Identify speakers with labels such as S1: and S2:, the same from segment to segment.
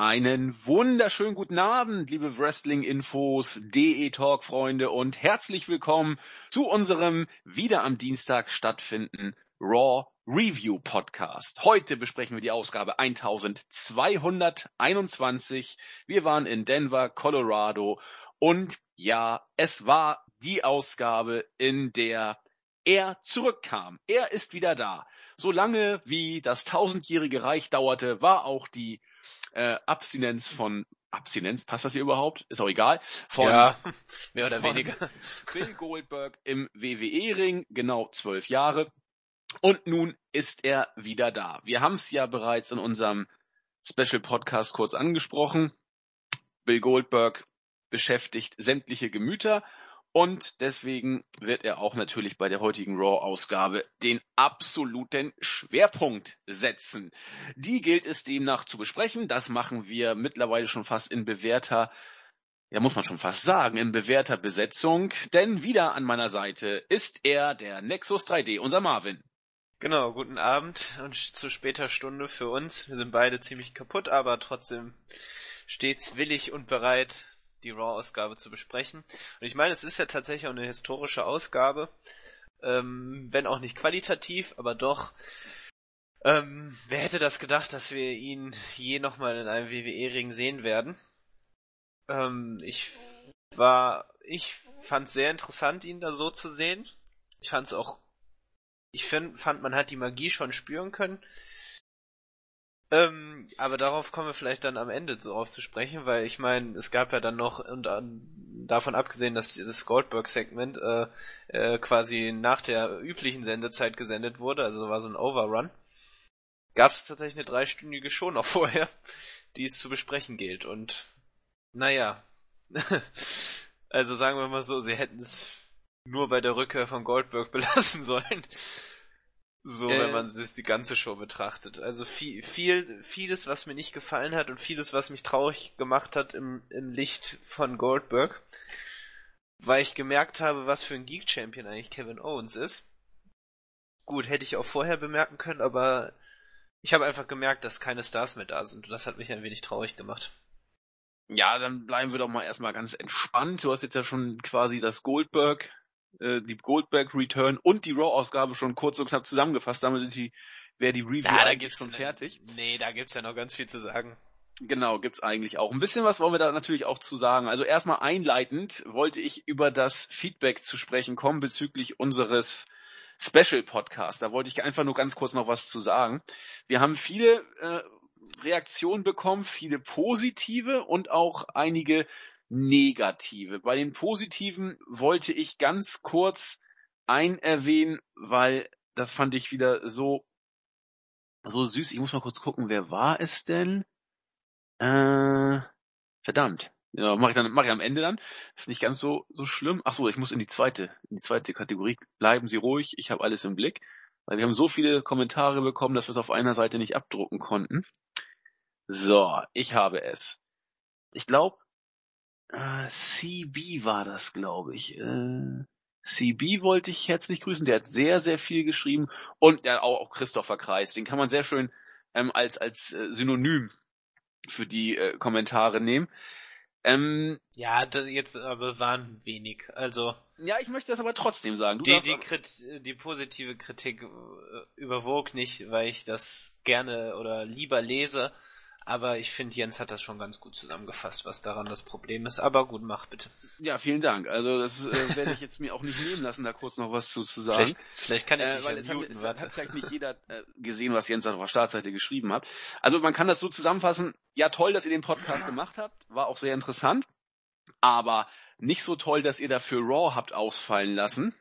S1: Einen wunderschönen guten Abend, liebe Wrestling-Infos, DE-Talk-Freunde und herzlich willkommen zu unserem wieder am Dienstag stattfinden Raw Review Podcast. Heute besprechen wir die Ausgabe 1221. Wir waren in Denver, Colorado und ja, es war die Ausgabe, in der er zurückkam. Er ist wieder da. So lange wie das tausendjährige Reich dauerte, war auch die äh, Abstinenz von Abstinenz, passt das hier überhaupt? Ist auch egal.
S2: Von, ja, mehr oder weniger.
S1: Bill Goldberg im WWE-Ring, genau zwölf Jahre. Und nun ist er wieder da. Wir haben es ja bereits in unserem Special Podcast kurz angesprochen. Bill Goldberg beschäftigt sämtliche Gemüter und deswegen wird er auch natürlich bei der heutigen Raw-Ausgabe den absoluten Schwerpunkt setzen. Die gilt es demnach zu besprechen. Das machen wir mittlerweile schon fast in bewährter, ja muss man schon fast sagen, in bewährter Besetzung. Denn wieder an meiner Seite ist er, der Nexus 3D, unser Marvin.
S2: Genau, guten Abend und zu später Stunde für uns. Wir sind beide ziemlich kaputt, aber trotzdem stets willig und bereit, die Raw-Ausgabe zu besprechen. Und ich meine, es ist ja tatsächlich auch eine historische Ausgabe, ähm, wenn auch nicht qualitativ, aber doch. Ähm, wer hätte das gedacht, dass wir ihn je nochmal in einem WWE-Ring sehen werden? Ähm, ich war, ich fand sehr interessant, ihn da so zu sehen. Ich fand es auch, ich find, fand, man hat die Magie schon spüren können. Ähm, aber darauf kommen wir vielleicht dann am Ende darauf zu sprechen, weil ich meine, es gab ja dann noch, und an, davon abgesehen, dass dieses Goldberg-Segment äh, äh, quasi nach der üblichen Sendezeit gesendet wurde, also war so ein Overrun, gab es tatsächlich eine dreistündige Show noch vorher, die es zu besprechen gilt. Und naja, also sagen wir mal so, sie hätten es nur bei der Rückkehr von Goldberg belassen sollen. So, äh, wenn man sich die ganze Show betrachtet. Also viel, viel, vieles, was mir nicht gefallen hat und vieles, was mich traurig gemacht hat im, im Licht von Goldberg. Weil ich gemerkt habe, was für ein Geek-Champion eigentlich Kevin Owens ist. Gut, hätte ich auch vorher bemerken können, aber ich habe einfach gemerkt, dass keine Stars mehr da sind und das hat mich ein wenig traurig gemacht.
S1: Ja, dann bleiben wir doch mal erstmal ganz entspannt. Du hast jetzt ja schon quasi das Goldberg äh, die Goldberg Return und die Raw-Ausgabe schon kurz und knapp zusammengefasst. Damit sind die, wäre die Review
S2: ja, da gibt's schon fertig. Nee, da gibt's ja noch ganz viel zu sagen.
S1: Genau, gibt's eigentlich auch. Ein bisschen was wollen wir da natürlich auch zu sagen. Also erstmal einleitend wollte ich über das Feedback zu sprechen kommen bezüglich unseres Special Podcast. Da wollte ich einfach nur ganz kurz noch was zu sagen. Wir haben viele äh, Reaktionen bekommen, viele positive und auch einige negative. Bei den positiven wollte ich ganz kurz ein erwähnen, weil das fand ich wieder so so süß. Ich muss mal kurz gucken, wer war es denn? Äh, verdammt. Ja, mache ich dann mache ich am Ende dann. Ist nicht ganz so so schlimm. Ach so, ich muss in die zweite in die zweite Kategorie. Bleiben Sie ruhig, ich habe alles im Blick, weil wir haben so viele Kommentare bekommen, dass wir es auf einer Seite nicht abdrucken konnten. So, ich habe es. Ich glaube, äh, CB war das, glaube ich. Äh, CB wollte ich herzlich grüßen. Der hat sehr, sehr viel geschrieben. Und ja, auch, auch Christopher Kreis. Den kann man sehr schön ähm, als, als äh, Synonym für die äh, Kommentare nehmen.
S2: Ähm, ja, das jetzt aber waren wenig. Also.
S1: Ja, ich möchte das aber trotzdem sagen.
S2: Du die, die, Krit die positive Kritik äh, überwog nicht, weil ich das gerne oder lieber lese, aber ich finde, Jens hat das schon ganz gut zusammengefasst, was daran das Problem ist. Aber gut, mach bitte.
S1: Ja, vielen Dank. Also das äh, werde ich jetzt mir auch nicht nehmen lassen, da kurz noch was zu, zu sagen.
S2: Vielleicht, vielleicht kann ich äh, weil
S1: es, muten, hat, es hat vielleicht nicht jeder äh, gesehen, was Jens auf der Startseite geschrieben hat. Also man kann das so zusammenfassen. Ja, toll, dass ihr den Podcast gemacht habt. War auch sehr interessant. Aber nicht so toll, dass ihr dafür Raw habt ausfallen lassen.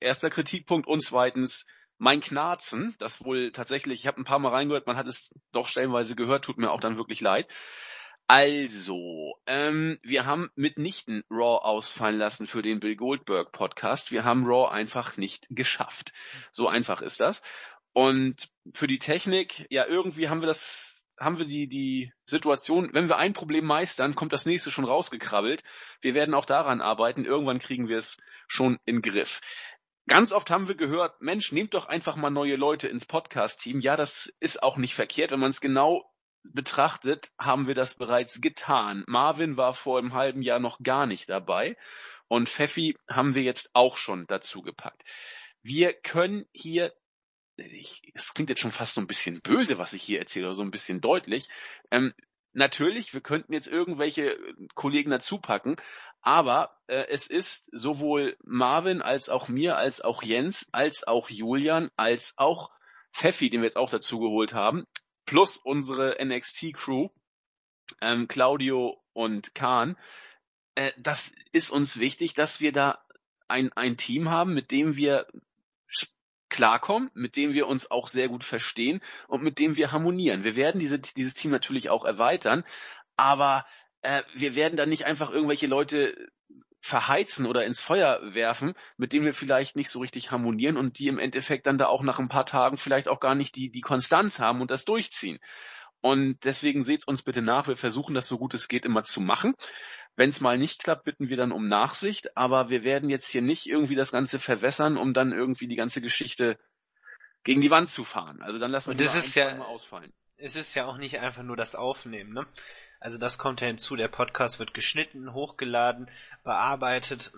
S1: Erster Kritikpunkt und zweitens mein Knarzen, das wohl tatsächlich, ich habe ein paar Mal reingehört, man hat es doch stellenweise gehört, tut mir auch dann wirklich leid. Also, ähm, wir haben mitnichten Raw ausfallen lassen für den Bill Goldberg Podcast. Wir haben Raw einfach nicht geschafft. So einfach ist das. Und für die Technik, ja, irgendwie haben wir das, haben wir die, die Situation, wenn wir ein Problem meistern, kommt das nächste schon rausgekrabbelt. Wir werden auch daran arbeiten. Irgendwann kriegen wir es schon in Griff. Ganz oft haben wir gehört, Mensch, nehmt doch einfach mal neue Leute ins Podcast-Team. Ja, das ist auch nicht verkehrt, wenn man es genau betrachtet, haben wir das bereits getan. Marvin war vor einem halben Jahr noch gar nicht dabei und Pfeffi haben wir jetzt auch schon dazu gepackt. Wir können hier es klingt jetzt schon fast so ein bisschen böse, was ich hier erzähle, oder so ein bisschen deutlich. Ähm, natürlich, wir könnten jetzt irgendwelche Kollegen dazu packen, aber äh, es ist sowohl Marvin als auch mir, als auch Jens, als auch Julian, als auch Pfeffi, den wir jetzt auch dazu geholt haben, plus unsere NXT-Crew, ähm, Claudio und Kahn. Äh, das ist uns wichtig, dass wir da ein, ein Team haben, mit dem wir klarkommen, mit dem wir uns auch sehr gut verstehen und mit dem wir harmonieren. Wir werden diese, dieses Team natürlich auch erweitern, aber äh, wir werden dann nicht einfach irgendwelche Leute verheizen oder ins Feuer werfen, mit denen wir vielleicht nicht so richtig harmonieren und die im Endeffekt dann da auch nach ein paar Tagen vielleicht auch gar nicht die, die Konstanz haben und das durchziehen. Und deswegen seht's uns bitte nach. Wir versuchen das so gut es geht immer zu machen. Wenn es mal nicht klappt, bitten wir dann um Nachsicht, aber wir werden jetzt hier nicht irgendwie das Ganze verwässern, um dann irgendwie die ganze Geschichte gegen die Wand zu fahren. Also dann lassen wir
S2: das ist ja, ausfallen. Es ist ja auch nicht einfach nur das Aufnehmen, ne? Also das kommt ja hinzu, der Podcast wird geschnitten, hochgeladen, bearbeitet,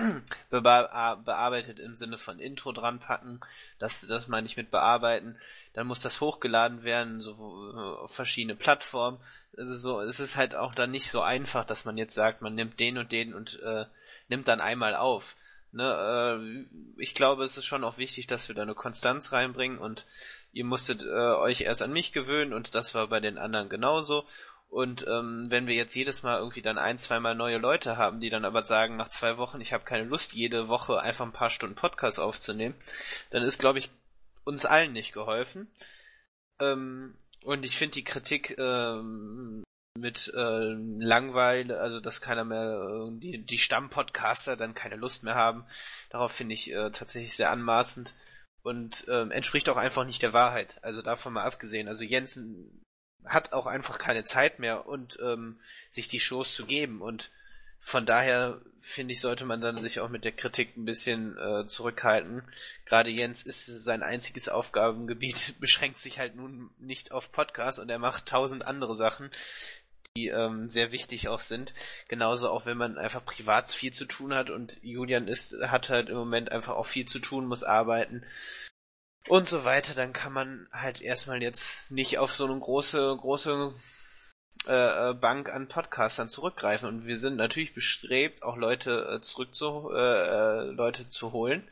S2: be bearbeitet im Sinne von Intro dran packen, das, das meine ich mit bearbeiten. Dann muss das hochgeladen werden, so auf verschiedene Plattformen. Also so, es ist halt auch dann nicht so einfach, dass man jetzt sagt, man nimmt den und den und äh, nimmt dann einmal auf. Ne, äh, ich glaube, es ist schon auch wichtig, dass wir da eine Konstanz reinbringen und ihr musstet äh, euch erst an mich gewöhnen und das war bei den anderen genauso und ähm, wenn wir jetzt jedes Mal irgendwie dann ein, zweimal neue Leute haben, die dann aber sagen, nach zwei Wochen, ich habe keine Lust, jede Woche einfach ein paar Stunden Podcast aufzunehmen, dann ist, glaube ich, uns allen nicht geholfen. Ähm, und ich finde die Kritik ähm, mit äh, Langweile, also dass keiner mehr, äh, die, die Stammpodcaster dann keine Lust mehr haben, darauf finde ich äh, tatsächlich sehr anmaßend und ähm, entspricht auch einfach nicht der Wahrheit. Also davon mal abgesehen. Also Jensen hat auch einfach keine Zeit mehr und ähm, sich die Shows zu geben und von daher finde ich, sollte man dann sich auch mit der Kritik ein bisschen äh, zurückhalten. Gerade Jens ist sein einziges Aufgabengebiet, beschränkt sich halt nun nicht auf Podcast und er macht tausend andere Sachen, die ähm, sehr wichtig auch sind. Genauso auch wenn man einfach privat viel zu tun hat und Julian ist, hat halt im Moment einfach auch viel zu tun, muss arbeiten und so weiter, dann kann man halt erstmal jetzt nicht auf so eine große, große äh, äh, Bank an Podcastern zurückgreifen. Und wir sind natürlich bestrebt, auch Leute äh, zurück zu, äh, äh, Leute zu holen,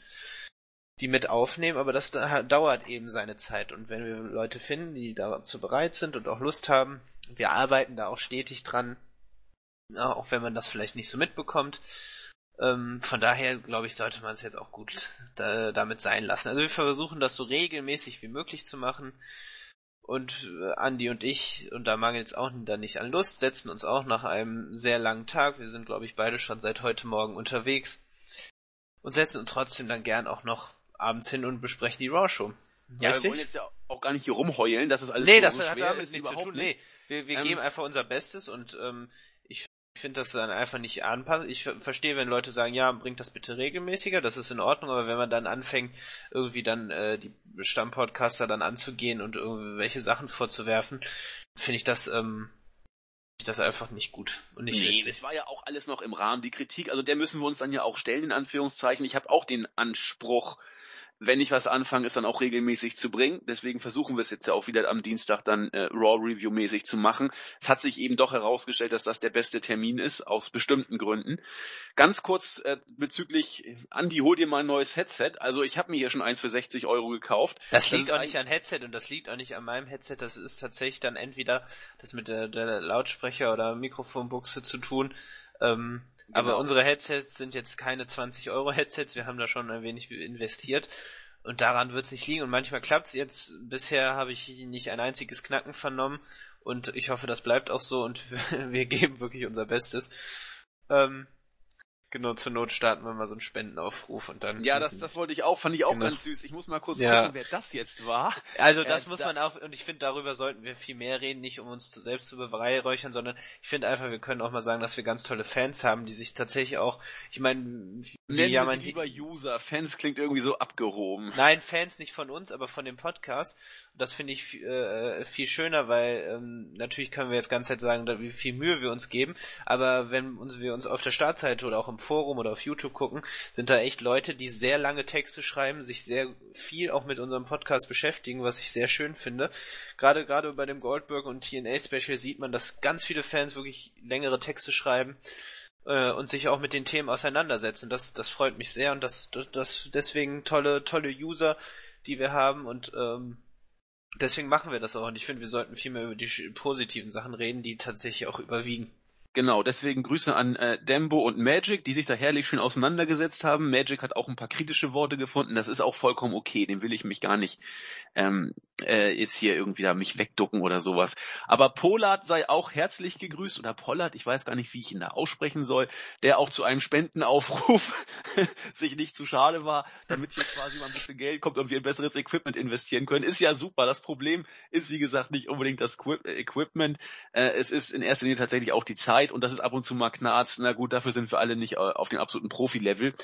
S2: die mit aufnehmen, aber das dauert eben seine Zeit. Und wenn wir Leute finden, die dazu bereit sind und auch Lust haben, wir arbeiten da auch stetig dran, auch wenn man das vielleicht nicht so mitbekommt, ähm, von daher, glaube ich, sollte man es jetzt auch gut da, damit sein lassen. Also wir versuchen das so regelmäßig wie möglich zu machen. Und äh, Andi und ich, und da mangelt es auch dann nicht an Lust, setzen uns auch nach einem sehr langen Tag, wir sind, glaube ich, beide schon seit heute Morgen unterwegs, und setzen uns trotzdem dann gern auch noch abends hin und besprechen die Raw Show.
S1: Ja, Richtig? wir wollen jetzt ja auch gar nicht hier rumheulen, dass es alles
S2: nee, so das hat damit nichts zu tun. Nee, wir, wir ähm, geben einfach unser Bestes und ähm, ich finde das dann einfach nicht anpassen. Ich verstehe, wenn Leute sagen, ja, bringt das bitte regelmäßiger, das ist in Ordnung, aber wenn man dann anfängt, irgendwie dann äh, die Stammpodcaster dann anzugehen und irgendwelche Sachen vorzuwerfen, finde ich das ähm, das einfach nicht gut und nicht
S1: nee,
S2: richtig.
S1: das war ja auch alles noch im Rahmen. Die Kritik, also der müssen wir uns dann ja auch stellen, in Anführungszeichen. Ich habe auch den Anspruch, wenn ich was anfange, ist dann auch regelmäßig zu bringen. Deswegen versuchen wir es jetzt ja auch wieder am Dienstag dann äh, Raw Review mäßig zu machen. Es hat sich eben doch herausgestellt, dass das der beste Termin ist, aus bestimmten Gründen. Ganz kurz äh, bezüglich, Andi, hol dir mal ein neues Headset. Also ich habe mir hier schon eins für 60 Euro gekauft.
S2: Das, das liegt auch nicht an Headset und das liegt auch nicht an meinem Headset. Das ist tatsächlich dann entweder das mit der, der Lautsprecher oder Mikrofonbuchse zu tun. Ähm, Genau. Aber unsere Headsets sind jetzt keine 20 Euro Headsets, wir haben da schon ein wenig investiert. Und daran wird es nicht liegen. Und manchmal klappt es jetzt. Bisher habe ich nicht ein einziges Knacken vernommen. Und ich hoffe, das bleibt auch so. Und wir geben wirklich unser Bestes. Ähm, Genau, zur Not starten wir mal so einen Spendenaufruf und dann.
S1: Ja, das, das wollte ich auch, fand ich auch genau. ganz süß. Ich muss mal kurz ja. gucken, wer das jetzt war.
S2: Also das äh, muss da man auch, und ich finde, darüber sollten wir viel mehr reden, nicht um uns zu, selbst zu beweihräuchern, sondern ich finde einfach, wir können auch mal sagen, dass wir ganz tolle Fans haben, die sich tatsächlich auch, ich meine,
S1: ja, man lieber User. Fans klingt irgendwie so abgehoben.
S2: Nein, Fans nicht von uns, aber von dem Podcast. Das finde ich äh, viel schöner, weil ähm, natürlich können wir jetzt ganz Zeit sagen, wie viel Mühe wir uns geben, aber wenn uns, wir uns auf der Startseite oder auch im Forum oder auf YouTube gucken, sind da echt Leute, die sehr lange Texte schreiben, sich sehr viel auch mit unserem Podcast beschäftigen, was ich sehr schön finde. Gerade gerade bei dem Goldberg und TNA Special sieht man, dass ganz viele Fans wirklich längere Texte schreiben äh, und sich auch mit den Themen auseinandersetzen. Das das freut mich sehr und das, das deswegen tolle tolle User, die wir haben und ähm, deswegen machen wir das auch und ich finde, wir sollten viel mehr über die positiven Sachen reden, die tatsächlich auch überwiegen.
S1: Genau, deswegen Grüße an äh, Dembo und Magic, die sich da herrlich schön auseinandergesetzt haben. Magic hat auch ein paar kritische Worte gefunden, das ist auch vollkommen okay, dem will ich mich gar nicht ähm, äh, jetzt hier irgendwie da mich wegducken oder sowas. Aber Pollard sei auch herzlich gegrüßt oder Pollard, ich weiß gar nicht, wie ich ihn da aussprechen soll, der auch zu einem Spendenaufruf sich nicht zu schade war, damit hier quasi mal ein bisschen Geld kommt und wir ein besseres Equipment investieren können. Ist ja super. Das Problem ist, wie gesagt, nicht unbedingt das Equipment, äh, es ist in erster Linie tatsächlich auch die Zeit Zeit und das ist ab und zu mal Knarz. Na gut, dafür sind wir alle nicht äh, auf dem absoluten Profi-Level.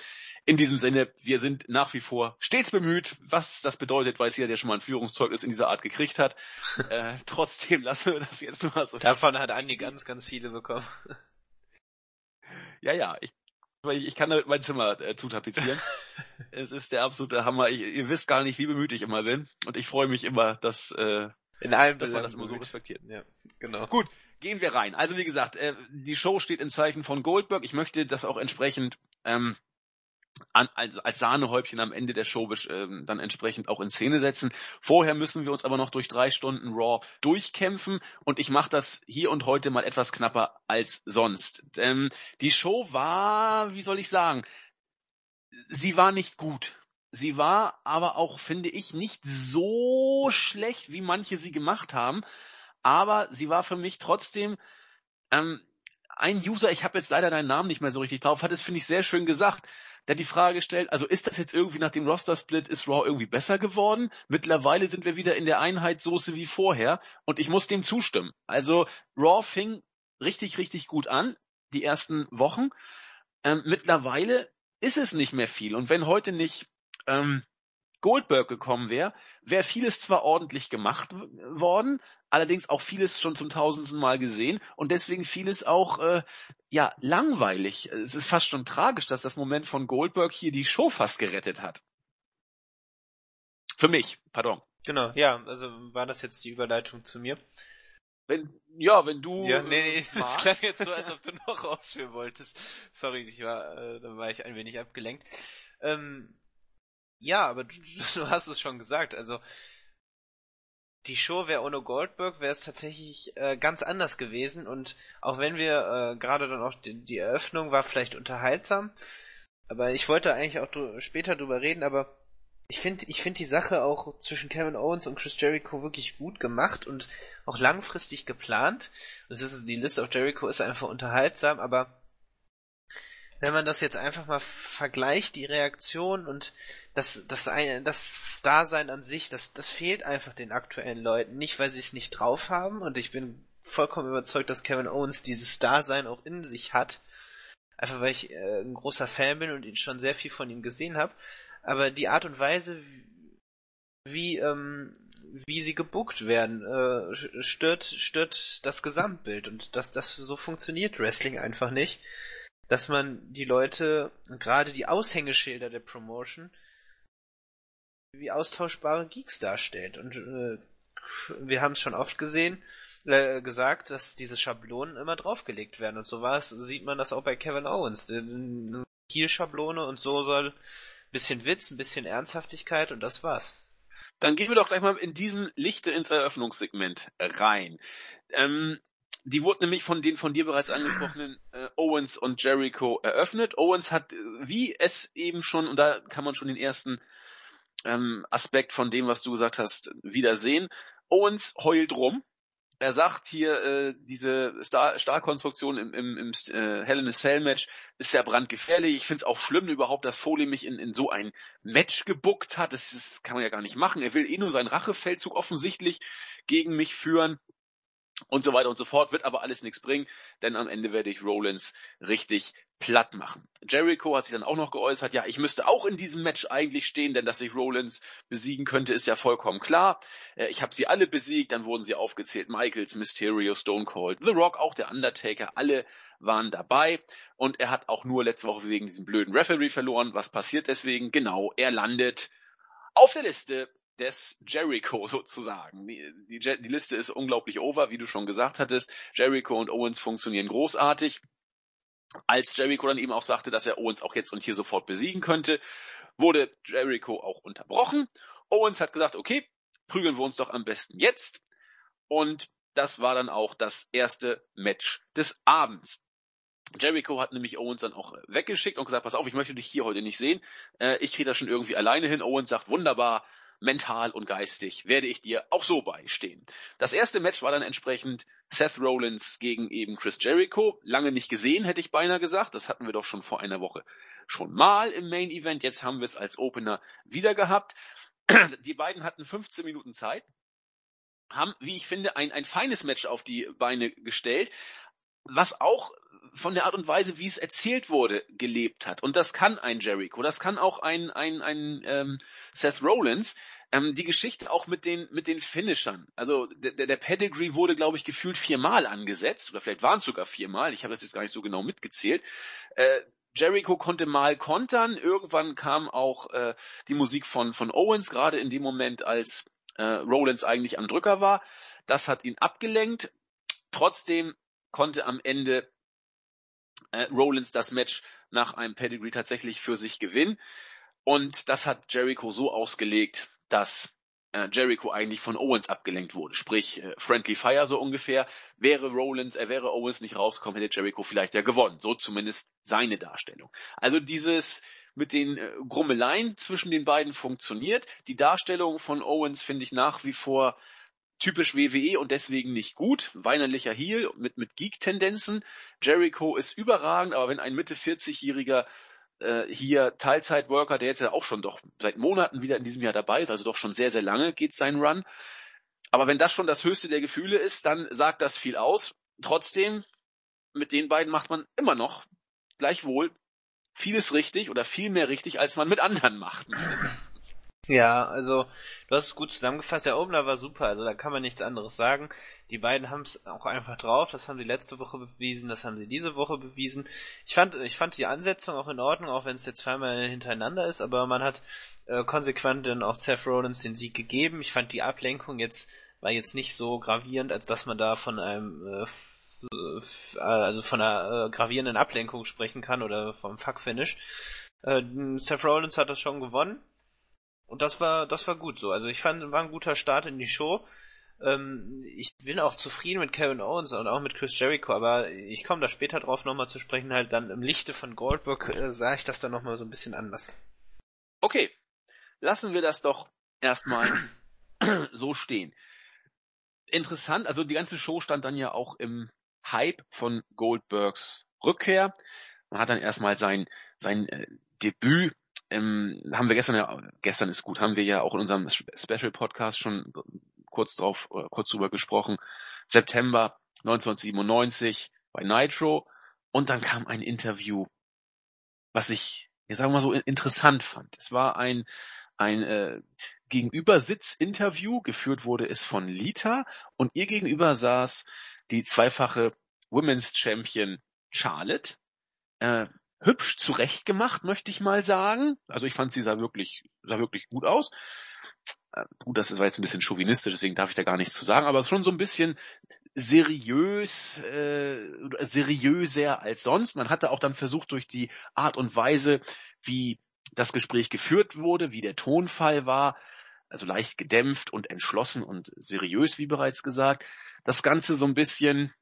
S1: In diesem Sinne, wir sind nach wie vor stets bemüht. Was das bedeutet, weiß jeder, der schon mal ein Führungszeugnis in dieser Art gekriegt hat. äh, trotzdem lassen wir das jetzt mal so.
S2: Davon hat Andi ganz, ganz viele bekommen.
S1: ja, ja, ich ich kann damit mein Zimmer äh, zutapezieren. es ist der absolute Hammer. Ich, ihr wisst gar nicht, wie bemüht ich immer bin. Und ich freue mich immer, dass, äh,
S2: In allem
S1: dass man das immer so respektiert.
S2: Ja, genau.
S1: Gut, gehen wir rein. Also wie gesagt, äh, die Show steht in Zeichen von Goldberg. Ich möchte das auch entsprechend ähm, an, als, als Sahnehäubchen am Ende der Show ähm, dann entsprechend auch in Szene setzen. Vorher müssen wir uns aber noch durch drei Stunden Raw durchkämpfen und ich mache das hier und heute mal etwas knapper als sonst. Ähm, die Show war, wie soll ich sagen, sie war nicht gut. Sie war aber auch, finde ich, nicht so schlecht, wie manche sie gemacht haben aber sie war für mich trotzdem ähm, ein User, ich habe jetzt leider deinen Namen nicht mehr so richtig drauf, hat es, finde ich, sehr schön gesagt, der die Frage stellt, also ist das jetzt irgendwie nach dem Roster-Split, ist Raw irgendwie besser geworden? Mittlerweile sind wir wieder in der Einheitssoße wie vorher und ich muss dem zustimmen. Also Raw fing richtig, richtig gut an, die ersten Wochen. Ähm, mittlerweile ist es nicht mehr viel und wenn heute nicht ähm, Goldberg gekommen wäre, wäre vieles zwar ordentlich gemacht worden, allerdings auch vieles schon zum tausendsten Mal gesehen und deswegen vieles auch äh, ja langweilig. Es ist fast schon tragisch, dass das Moment von Goldberg hier die Show fast gerettet hat. Für mich, pardon.
S2: Genau, ja, also war das jetzt die Überleitung zu mir?
S1: Wenn, ja, wenn du.
S2: Ja, nee, nee, das klang jetzt so, als ob du noch ausführen wolltest. Sorry, ich war, äh, da war ich ein wenig abgelenkt. Ähm, ja, aber du, du hast es schon gesagt, also die Show wäre ohne Goldberg, wäre es tatsächlich äh, ganz anders gewesen. Und auch wenn wir äh, gerade dann auch die, die, Eröffnung war vielleicht unterhaltsam, aber ich wollte eigentlich auch später drüber reden, aber ich finde ich finde die Sache auch zwischen Kevin Owens und Chris Jericho wirklich gut gemacht und auch langfristig geplant. Das ist die List of Jericho ist einfach unterhaltsam, aber wenn man das jetzt einfach mal vergleicht, die Reaktion und das, das, das Dasein an sich, das, das fehlt einfach den aktuellen Leuten. Nicht, weil sie es nicht drauf haben und ich bin vollkommen überzeugt, dass Kevin Owens dieses Dasein auch in sich hat. Einfach weil ich äh, ein großer Fan bin und ihn schon sehr viel von ihm gesehen habe. Aber die Art und Weise, wie, ähm, wie sie gebuckt werden, äh, stört, stört das Gesamtbild und das, das so funktioniert Wrestling einfach nicht dass man die Leute, gerade die Aushängeschilder der Promotion, wie austauschbare Geeks darstellt. Und äh, wir haben es schon oft gesehen, äh, gesagt, dass diese Schablonen immer draufgelegt werden. Und so war es, sieht man das auch bei Kevin Owens. Eine Kiel-Schablone und so soll ein bisschen Witz, ein bisschen Ernsthaftigkeit und das war's.
S1: Dann gehen wir doch gleich mal in diesem Lichte ins Eröffnungssegment rein. Ähm, die wurde nämlich von den von dir bereits angesprochenen äh, Owens und Jericho eröffnet. Owens hat, äh, wie es eben schon, und da kann man schon den ersten ähm, Aspekt von dem, was du gesagt hast, wieder sehen. Owens heult rum. er sagt hier, äh, diese Stahlkonstruktion im, im, im äh, Hell in a Cell Match ist ja brandgefährlich. Ich finde es auch schlimm überhaupt, dass Foley mich in, in so ein Match gebuckt hat. Das, ist, kann man ja gar nicht machen. Er will eh nur seinen Rachefeldzug offensichtlich gegen mich führen und so weiter und so fort, wird aber alles nichts bringen, denn am Ende werde ich Rollins richtig platt machen. Jericho hat sich dann auch noch geäußert, ja, ich müsste auch in diesem Match eigentlich stehen, denn dass ich Rollins besiegen könnte, ist ja vollkommen klar. Äh, ich habe sie alle besiegt, dann wurden sie aufgezählt, Michaels, Mysterio, Stone Cold, The Rock, auch der Undertaker, alle waren dabei und er hat auch nur letzte Woche wegen diesem blöden Referee verloren. Was passiert deswegen? Genau, er landet auf der Liste des Jericho sozusagen. Die, die, die, Liste ist unglaublich over, wie du schon gesagt hattest. Jericho und Owens funktionieren großartig. Als Jericho dann eben auch sagte, dass er Owens auch jetzt und hier sofort besiegen könnte, wurde Jericho auch unterbrochen. Owens hat gesagt, okay, prügeln wir uns doch am besten jetzt. Und das war dann auch das erste Match des Abends. Jericho hat nämlich Owens dann auch weggeschickt und gesagt, pass auf, ich möchte dich hier heute nicht sehen. Äh, ich kriege das schon irgendwie alleine hin. Owens sagt, wunderbar, mental und geistig werde ich dir auch so beistehen. Das erste Match war dann entsprechend Seth Rollins gegen eben Chris Jericho. Lange nicht gesehen, hätte ich beinahe gesagt. Das hatten wir doch schon vor einer Woche schon mal im Main Event. Jetzt haben wir es als Opener wieder gehabt. Die beiden hatten 15 Minuten Zeit haben, wie ich finde, ein, ein feines Match auf die Beine gestellt, was auch von der Art und Weise, wie es erzählt wurde, gelebt hat. Und das kann ein Jericho, das kann auch ein, ein, ein ähm, Seth Rollins. Ähm, die Geschichte auch mit den, mit den Finishern. Also der, der Pedigree wurde, glaube ich, gefühlt viermal angesetzt, oder vielleicht waren es sogar viermal, ich habe das jetzt gar nicht so genau mitgezählt. Äh, Jericho konnte mal kontern, irgendwann kam auch äh, die Musik von, von Owens, gerade in dem Moment, als äh, Rollins eigentlich am Drücker war. Das hat ihn abgelenkt. Trotzdem konnte am Ende äh, Rollins das Match nach einem Pedigree tatsächlich für sich gewinnen. Und das hat Jericho so ausgelegt, dass äh, Jericho eigentlich von Owens abgelenkt wurde. Sprich, äh, Friendly Fire so ungefähr. Wäre Rollins, er wäre Owens nicht rausgekommen, hätte Jericho vielleicht ja gewonnen. So zumindest seine Darstellung. Also dieses mit den äh, Grummeleien zwischen den beiden funktioniert. Die Darstellung von Owens finde ich nach wie vor typisch WWE und deswegen nicht gut. Weinerlicher Heel mit, mit Geek-Tendenzen. Jericho ist überragend, aber wenn ein Mitte 40-jähriger äh, hier Teilzeitworker, der jetzt ja auch schon doch seit Monaten wieder in diesem Jahr dabei ist, also doch schon sehr, sehr lange geht sein Run. Aber wenn das schon das höchste der Gefühle ist, dann sagt das viel aus. Trotzdem, mit den beiden macht man immer noch gleichwohl vieles richtig oder viel mehr richtig, als man mit anderen macht.
S2: Ja, also du hast es gut zusammengefasst. Der Opener war super, also da kann man nichts anderes sagen. Die beiden haben es auch einfach drauf. Das haben sie letzte Woche bewiesen, das haben sie diese Woche bewiesen. Ich fand, ich fand die Ansetzung auch in Ordnung, auch wenn es jetzt zweimal hintereinander ist, aber man hat äh, konsequent dann auch Seth Rollins den Sieg gegeben. Ich fand die Ablenkung jetzt war jetzt nicht so gravierend, als dass man da von einem äh, also von einer äh, gravierenden Ablenkung sprechen kann oder vom Fuck-Finish. Äh, Seth Rollins hat das schon gewonnen und das war, das war gut so. Also ich fand, war ein guter Start in die Show. Ähm, ich bin auch zufrieden mit Kevin Owens und auch mit Chris Jericho, aber ich komme da später drauf nochmal zu sprechen, halt dann im Lichte von Goldberg äh, sah ich das dann nochmal so ein bisschen anders.
S1: Okay, lassen wir das doch erstmal so stehen. Interessant, also die ganze Show stand dann ja auch im Hype von Goldbergs Rückkehr. Man hat dann erstmal sein, sein äh, Debüt ähm, haben wir gestern ja, gestern ist gut, haben wir ja auch in unserem Special Podcast schon kurz drauf, äh, kurz drüber gesprochen. September 1997 bei Nitro und dann kam ein Interview, was ich, jetzt sagen wir mal so interessant fand. Es war ein ein äh, Gegenübersitz-Interview, geführt wurde es von Lita und ihr gegenüber saß die zweifache Women's Champion Charlotte. Äh, hübsch zurechtgemacht, möchte ich mal sagen. Also ich fand sie sah wirklich, sah wirklich gut aus. Äh, gut, das war jetzt ein bisschen chauvinistisch, deswegen darf ich da gar nichts zu sagen, aber es ist schon so ein bisschen seriös, äh, seriöser als sonst. Man hatte auch dann versucht, durch die Art und Weise, wie das Gespräch geführt wurde, wie der Tonfall war, also leicht gedämpft und entschlossen und seriös, wie bereits gesagt, das Ganze so ein bisschen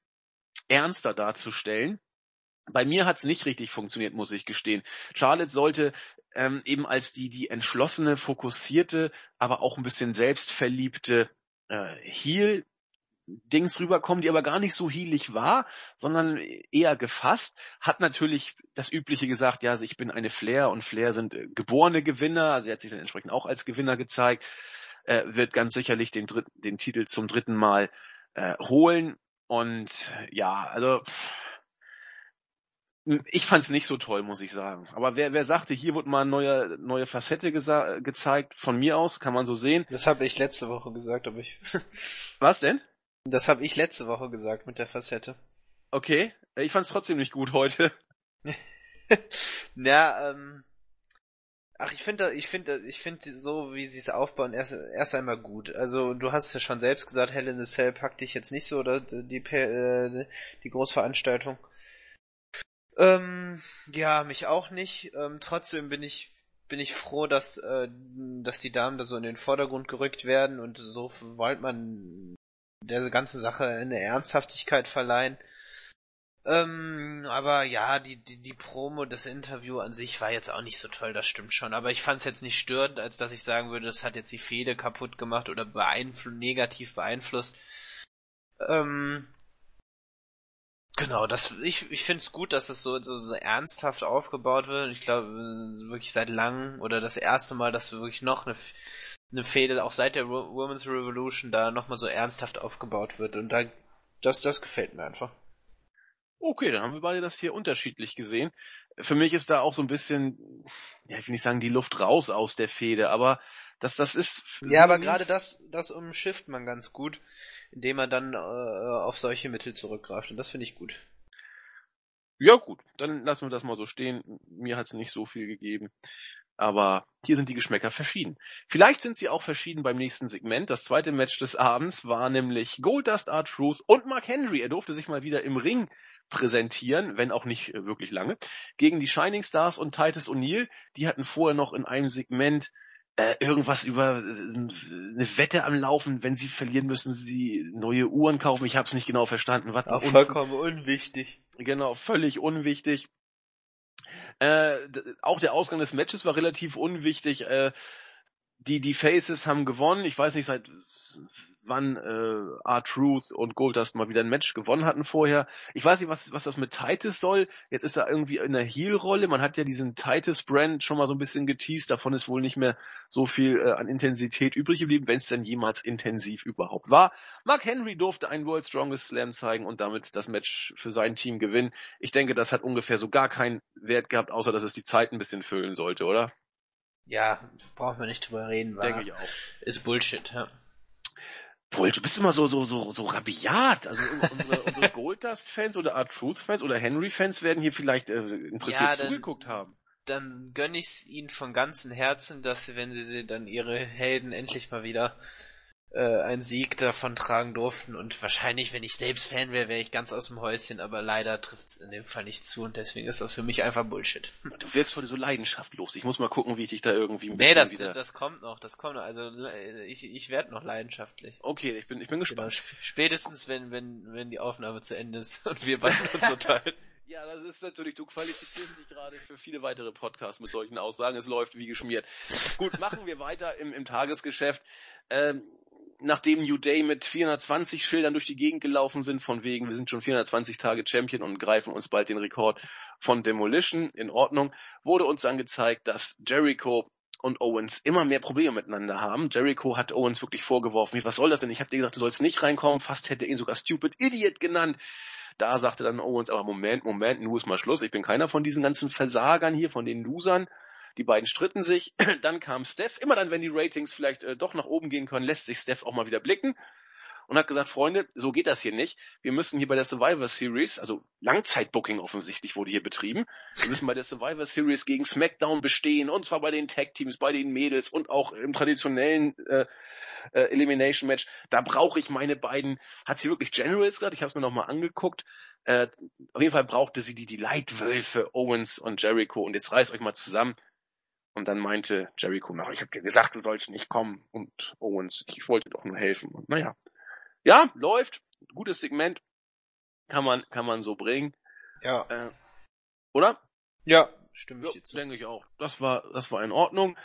S1: ernster darzustellen. Bei mir hat's nicht richtig funktioniert, muss ich gestehen. Charlotte sollte ähm, eben als die, die entschlossene, fokussierte, aber auch ein bisschen selbstverliebte äh, Heel Dings rüberkommen, die aber gar nicht so hielig war, sondern eher gefasst, hat natürlich das Übliche gesagt, ja, also ich bin eine Flair und Flair sind äh, geborene Gewinner, also er hat sich dann entsprechend auch als Gewinner gezeigt, äh, wird ganz sicherlich den, dritten, den Titel zum dritten Mal äh, holen und ja, also ich fand's nicht so toll, muss ich sagen. Aber wer, wer sagte, hier wird mal eine neue, neue Facette gezeigt, von mir aus, kann man so sehen.
S2: Das habe ich letzte Woche gesagt, aber ich.
S1: Was denn?
S2: Das habe ich letzte Woche gesagt mit der Facette.
S1: Okay, ich fand's trotzdem nicht gut heute.
S2: ja, ähm. Ach, ich finde, ich finde, ich finde so, wie sie es aufbauen, erst, erst einmal gut. Also du hast es ja schon selbst gesagt, Hell in the Cell packt dich jetzt nicht so oder die, die, äh, die Großveranstaltung. Ähm, ja, mich auch nicht. Ähm, trotzdem bin ich bin ich froh, dass äh, dass die Damen da so in den Vordergrund gerückt werden und so wollte man der ganzen Sache eine Ernsthaftigkeit verleihen. Ähm, aber ja, die, die, die Promo, das Interview an sich war jetzt auch nicht so toll, das stimmt schon. Aber ich fand es jetzt nicht störend, als dass ich sagen würde, das hat jetzt die Fehde kaputt gemacht oder beeinflu negativ beeinflusst. Ähm, Genau, das ich ich finde es gut, dass das so, so, so ernsthaft aufgebaut wird. Ich glaube wirklich seit langem oder das erste Mal, dass wirklich noch eine eine Fehde auch seit der Women's Revolution da nochmal so ernsthaft aufgebaut wird und da das das gefällt mir einfach.
S1: Okay, dann haben wir beide das hier unterschiedlich gesehen. Für mich ist da auch so ein bisschen, ja, ich will nicht sagen, die Luft raus aus der Fehde, aber das, das ist.
S2: Ja, aber gerade das, das umschifft man ganz gut, indem man dann äh, auf solche Mittel zurückgreift und das finde ich gut.
S1: Ja gut, dann lassen wir das mal so stehen. Mir hat es nicht so viel gegeben. Aber hier sind die Geschmäcker verschieden. Vielleicht sind sie auch verschieden beim nächsten Segment. Das zweite Match des Abends war nämlich Goldust Art Truth und Mark Henry. Er durfte sich mal wieder im Ring präsentieren, wenn auch nicht äh, wirklich lange, gegen die Shining Stars und Titus O'Neill. Die hatten vorher noch in einem Segment äh, irgendwas über äh, eine Wette am Laufen. Wenn sie verlieren, müssen sie neue Uhren kaufen. Ich habe es nicht genau verstanden.
S2: Was auch vollkommen unwichtig.
S1: Genau, völlig unwichtig. Äh, auch der Ausgang des Matches war relativ unwichtig. Äh, die, die Faces haben gewonnen. Ich weiß nicht, seit wann äh, R-Truth und Goldust mal wieder ein Match gewonnen hatten vorher. Ich weiß nicht, was, was das mit Titus soll. Jetzt ist er irgendwie in der Heel-Rolle. Man hat ja diesen Titus-Brand schon mal so ein bisschen geteased. Davon ist wohl nicht mehr so viel äh, an Intensität übrig geblieben, wenn es denn jemals intensiv überhaupt war. Mark Henry durfte einen World Strongest Slam zeigen und damit das Match für sein Team gewinnen. Ich denke, das hat ungefähr so gar keinen Wert gehabt, außer dass es die Zeit ein bisschen füllen sollte, oder?
S2: Ja, brauchen wir nicht drüber reden.
S1: Denke ich auch.
S2: Ist Bullshit, ja.
S1: Paul, du bist immer so, so, so, so rabiat. Also unsere, unsere Goldust-Fans oder Art Truth-Fans oder Henry-Fans werden hier vielleicht äh, interessiert ja, dann, zugeguckt haben.
S2: Dann gönn ich's ihnen von ganzem Herzen, dass sie, wenn sie dann ihre Helden endlich mal wieder äh, einen Sieg davon tragen durften und wahrscheinlich, wenn ich selbst Fan wäre, wäre ich ganz aus dem Häuschen, aber leider trifft es in dem Fall nicht zu und deswegen ist das für mich einfach Bullshit.
S1: Du wirkst heute so leidenschaftlos. Ich muss mal gucken, wie ich dich da irgendwie
S2: ein Nee, das, wieder... das kommt noch, das kommt noch. Also ich, ich werde noch leidenschaftlich.
S1: Okay, ich bin, ich bin gespannt. Genau,
S2: spätestens, wenn, wenn, wenn die Aufnahme zu Ende ist und wir beide uns unterhalten.
S1: Ja, das ist natürlich, du qualifizierst dich gerade für viele weitere Podcasts mit solchen Aussagen. Es läuft wie geschmiert. Gut, machen wir weiter im, im Tagesgeschäft. Ähm, nachdem New Day mit 420 Schildern durch die Gegend gelaufen sind, von wegen, wir sind schon 420 Tage Champion und greifen uns bald den Rekord von Demolition, in Ordnung, wurde uns dann gezeigt, dass Jericho und Owens immer mehr Probleme miteinander haben. Jericho hat Owens wirklich vorgeworfen, was soll das denn? Ich habe dir gesagt, du sollst nicht reinkommen, fast hätte er ihn sogar Stupid Idiot genannt. Da sagte dann Owens, aber Moment, Moment, nun ist mal Schluss, ich bin keiner von diesen ganzen Versagern hier, von den Losern. Die beiden stritten sich. Dann kam Steph. Immer dann, wenn die Ratings vielleicht äh, doch nach oben gehen können, lässt sich Steph auch mal wieder blicken und hat gesagt, Freunde, so geht das hier nicht. Wir müssen hier bei der Survivor Series, also Langzeitbooking offensichtlich wurde hier betrieben, wir müssen bei der Survivor Series gegen SmackDown bestehen und zwar bei den Tag Teams, bei den Mädels und auch im traditionellen äh, äh, Elimination Match. Da brauche ich meine beiden, hat sie wirklich Generals gerade, ich habe es mir nochmal angeguckt, äh, auf jeden Fall brauchte sie die, die Leitwölfe Owens und Jericho und jetzt reißt euch mal zusammen. Und dann meinte Jericho noch, ich habe dir gesagt, du sollst nicht kommen. Und Owens, ich wollte doch nur helfen. Und naja. Ja, läuft. Gutes Segment. Kann man, kann man so bringen.
S2: Ja.
S1: Äh, oder?
S2: Ja, stimme ich
S1: dir zu. Denke ich auch. Das war, das war in Ordnung.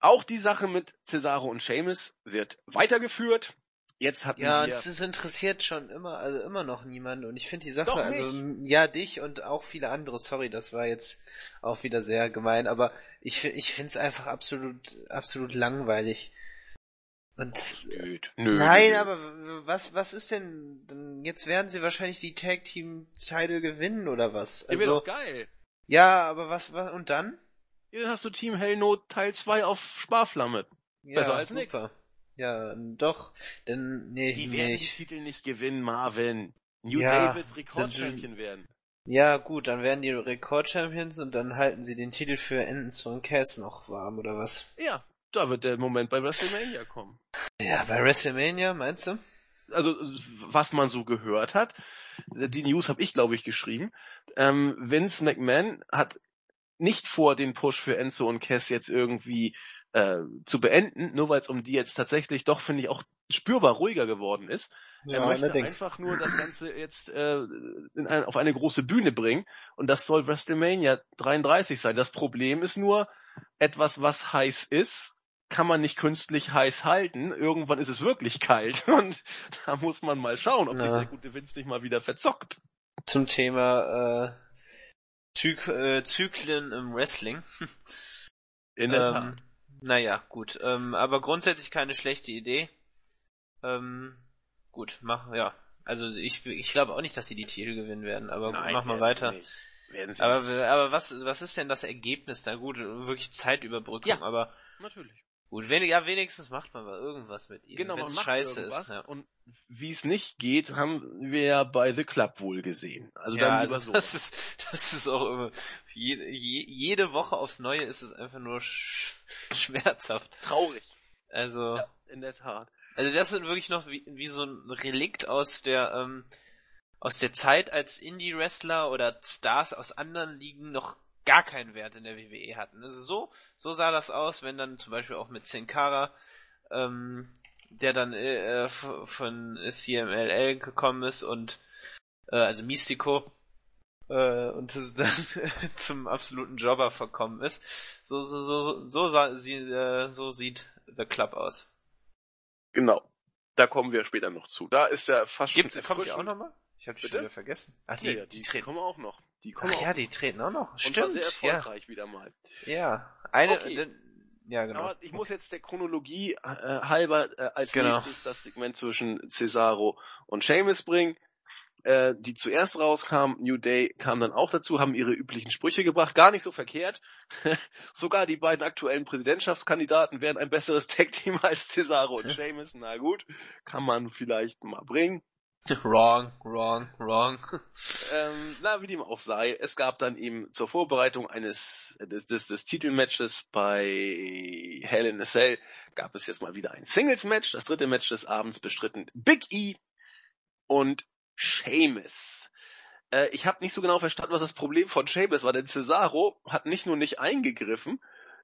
S1: Auch die Sache mit Cesaro und Seamus wird weitergeführt. Jetzt hatten
S2: Ja, und es interessiert schon immer, also immer noch niemand. Und ich finde die Sache, also ja, dich und auch viele andere, sorry, das war jetzt auch wieder sehr gemein, aber ich, ich finde es einfach absolut, absolut langweilig. Und
S1: Blöd. Nö,
S2: nein,
S1: nö.
S2: aber was, was ist denn, jetzt werden sie wahrscheinlich die Tag Team Title gewinnen oder was?
S1: Ja, wäre
S2: Also,
S1: doch geil.
S2: ja, aber was, was, und dann?
S1: Ja, Dann hast du Team Hell No Teil 2 auf Sparflamme.
S2: Ja,
S1: Besser als nix.
S2: Ja, doch, denn, nee,
S1: Die werden die
S2: ich,
S1: Titel nicht gewinnen, Marvin. New
S2: Ja,
S1: Day wird Rekordchampion werden.
S2: Ja, gut, dann werden die Rekord-Champions und dann halten sie den Titel für Endes und Cass noch warm, oder was?
S1: Ja, da wird der Moment bei WrestleMania kommen.
S2: Ja, bei WrestleMania, meinst du?
S1: Also, was man so gehört hat, die News habe ich, glaube ich, geschrieben. Ähm, Vince McMahon hat nicht vor, den Push für Enzo und Cass jetzt irgendwie äh, zu beenden, nur weil es um die jetzt tatsächlich doch, finde ich, auch spürbar ruhiger geworden ist. er möchte einfach nur das Ganze jetzt äh, in ein, auf eine große Bühne bringen und das soll WrestleMania 33 sein. Das Problem ist nur, etwas, was heiß ist, kann man nicht künstlich heiß halten. Irgendwann ist es wirklich kalt und da muss man mal schauen, ob sich
S2: Ja.
S1: der gute Vince nicht mal wieder verzockt.
S2: Zum Thema äh, Zyk äh, Zyklen im Wrestling.
S1: In der
S2: ähm,
S1: Tat.
S2: Naja, gut. Ähm, aber grundsätzlich keine schlechte Idee. Ähm, gut, mach, ja. Also ich, ich glaube auch nicht, dass sie die Titel gewinnen werden, aber gut, mach mal weiter. Aber,
S1: nicht.
S2: aber was, was ist denn das Ergebnis da? Gut, wirklich Zeitüberbrückung,
S1: Ja.
S2: aber
S1: Natürlich.
S2: Gut, wenig, ja, wenigstens macht man mal irgendwas mit ihnen,
S1: Genau,
S2: wenn's
S1: macht
S2: scheiße ist. Ja,
S1: und wie es nicht geht, haben wir ja bei The Club wohl gesehen. Also
S2: ja also
S1: so.
S2: das ist, das ist auch immer, jede, je, jede Woche aufs Neue ist es einfach nur sch schmerzhaft.
S1: traurig.
S2: Also,
S1: Ja, in der Tat.
S2: also das sind wirklich noch wie, wie so ein Relikt aus der, ähm, aus der Zeit, als Indie-Wrestler oder Stars aus anderen Ligen noch gar keinen Wert in der WWE hatten. Also so, so sah das aus, wenn dann zum Beispiel auch mit Sin Cara, ähm, der dann äh, f- von CMLL gekommen ist und äh, also Mystico äh, und dann zum absoluten Jobber verkommen ist. So so so so sah sie äh, so sieht The Club aus.
S1: Genau. Da kommen wir später noch zu. Da ist er fast
S2: Gibt's,
S1: schon
S2: kommt die auch nochmal? Ich habe die
S1: Bitte?
S2: schon wieder vergessen. Ach, die,
S1: Ja, ja,
S2: die,
S1: die,
S2: treten.
S1: kommen auch noch. Die kommen
S2: Ach ja, die treten auch noch. Stimmt.
S1: sehr
S2: ja.
S1: erfolgreich wieder mal.
S2: ja. Eine,
S1: Okay.
S2: denn- ja, genau.
S1: Aber ich muss jetzt der Chronologie äh, halber äh, als
S2: Genau.
S1: nächstes das Segment zwischen Cesaro und Sheamus bringen. Äh, die zuerst rauskam, New Day kam dann auch dazu, haben ihre üblichen Sprüche gebracht, gar nicht so verkehrt. Sogar die beiden aktuellen Präsidentschaftskandidaten wären ein besseres Tag-Team als Cesaro und Sheamus. Na gut, kann man vielleicht mal bringen.
S2: Wrong, wrong, wrong.
S1: Ähm, na, wie dem auch sei, es gab dann eben zur Vorbereitung eines des, des, des Titelmatches bei Hell in a Cell gab es jetzt mal wieder ein Singles-Match. Das dritte Match des Abends bestritten Big E und Sheamus. Äh, ich habe nicht so genau verstanden, was das Problem von Sheamus war, denn Cesaro hat nicht nur nicht eingegriffen,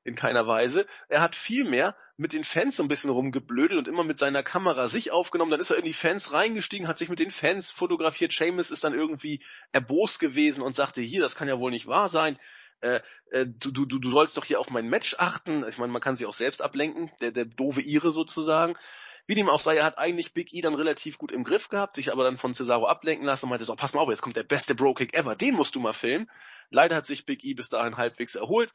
S1: in keiner Weise, er hat vielmehr mit den Fans so ein bisschen rumgeblödelt und immer mit seiner Kamera sich aufgenommen, dann ist er in die Fans reingestiegen, hat sich mit den Fans fotografiert, Seamus ist dann irgendwie erbost gewesen und sagte, hier, das kann ja wohl nicht wahr sein, äh, äh, du, du, du, sollst doch hier auf mein Match achten, ich meine, man kann sich auch selbst ablenken, der, der doofe Ire sozusagen, wie dem auch sei, er hat eigentlich Big E dann relativ gut im Griff gehabt, sich aber dann von Cesaro ablenken lassen und meinte so, pass mal auf, jetzt kommt der beste Bro-Kick ever, den musst du mal filmen. Leider hat sich Big E bis dahin halbwegs erholt,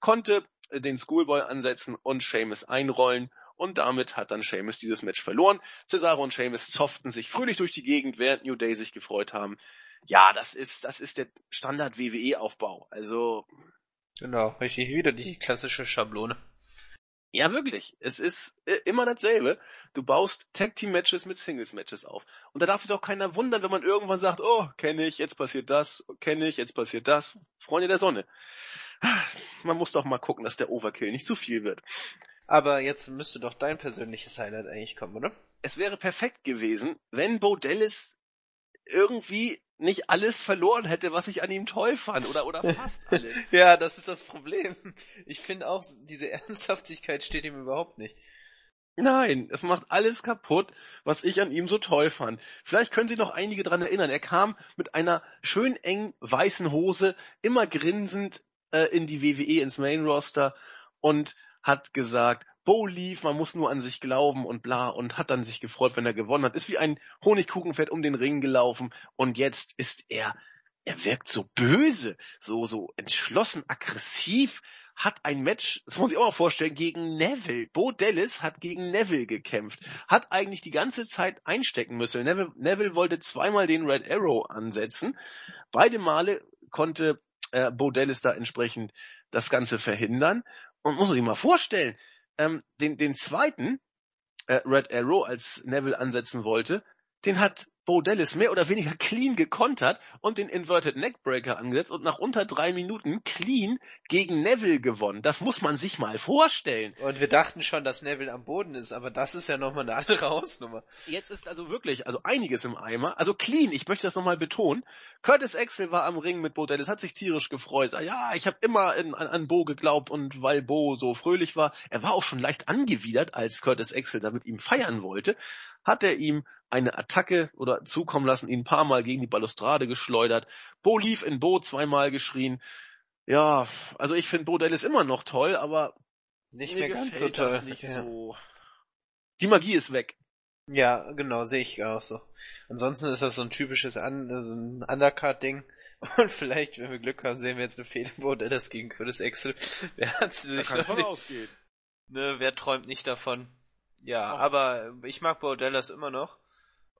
S1: konnte äh, den Schoolboy ansetzen und Seamus einrollen und damit hat dann Seamus dieses Match verloren. Cesaro und Seamus zofften sich fröhlich durch die Gegend, während New Day sich gefreut haben. Ja, das ist, das ist der Standard WWE-Aufbau. Also,
S2: Genau, richtig. Wieder die klassische Schablone.
S1: Ja, wirklich. Es ist äh, immer dasselbe. Du baust Tag-Team-Matches mit Singles-Matches auf. Und da darf sich doch keiner wundern, wenn man irgendwann sagt, oh, kenne ich, jetzt passiert das, kenne ich, jetzt passiert das. Freunde der Sonne. Man muss doch mal gucken, dass der Overkill nicht zu viel wird.
S2: Aber jetzt müsste doch dein persönliches Highlight eigentlich kommen, oder?
S1: Es wäre perfekt gewesen, wenn Bo Dallas irgendwie nicht alles verloren hätte, was ich an ihm toll fand. Oder, oder fast alles.
S2: Ja, das ist das Problem. Ich finde auch, diese Ernsthaftigkeit steht ihm überhaupt nicht.
S1: Nein, es macht alles kaputt, was ich an ihm so toll fand. Vielleicht können sich noch einige dran erinnern. Er kam mit einer schön eng weißen Hose, immer grinsend äh, in die WWE, ins Main Roster und hat gesagt, Bo lief, man muss nur an sich glauben und bla und hat dann sich gefreut, wenn er gewonnen hat. Ist wie ein Honigkuchenpferd um den Ring gelaufen und jetzt ist er, er wirkt so böse, so, so entschlossen, aggressiv, hat ein Match, das muss ich auch mal vorstellen, gegen Neville. Bo Dallas hat gegen Neville gekämpft, hat eigentlich die ganze Zeit einstecken müssen. Neville, Neville wollte zweimal den Red Arrow ansetzen. Beide Male konnte äh, Bo Dallas da entsprechend das Ganze verhindern. Und muss man sich mal vorstellen, ähm, den, den zweiten äh, Red Arrow, als Neville ansetzen wollte, den hat Bo Dallas mehr oder weniger clean gekontert und den Inverted Neckbreaker angesetzt und nach unter drei Minuten clean gegen Neville gewonnen. Das muss man sich mal vorstellen.
S2: Und wir dachten schon, dass Neville am Boden ist, aber das ist ja nochmal eine andere Hausnummer.
S1: Jetzt ist also wirklich, also einiges im Eimer. Also clean, ich möchte das nochmal betonen. Curtis Axel war am Ring mit Bo Dallas, hat sich tierisch gefreut. Ja, ich habe immer in, an, an Bo geglaubt und weil Bo so fröhlich war, er war auch schon leicht angewidert, als Curtis Axel da mit ihm feiern wollte, hat er ihm eine Attacke oder zukommen lassen, ihn ein paar Mal gegen die Balustrade geschleudert. Bo lief in Bo zweimal geschrien. Ja, also ich finde Bo Dallas immer noch toll, aber
S2: Nicht
S1: mir
S2: mehr ganz so toll.
S1: das nicht
S2: ja.
S1: so. Die Magie ist weg.
S2: ja, genau, sehe ich auch so. Ansonsten ist das so ein typisches Un so ein Undercard-Ding. Und vielleicht, wenn wir Glück haben, sehen wir jetzt eine Fehde, das gegen Curtis Axel. Wer hat sie
S1: Da
S2: sich
S1: kann
S2: noch
S1: von
S2: nicht,
S1: ausgehen.
S2: ne, wer träumt nicht davon? Ja,
S1: Auch.
S2: aber ich mag Bo Dallas immer noch.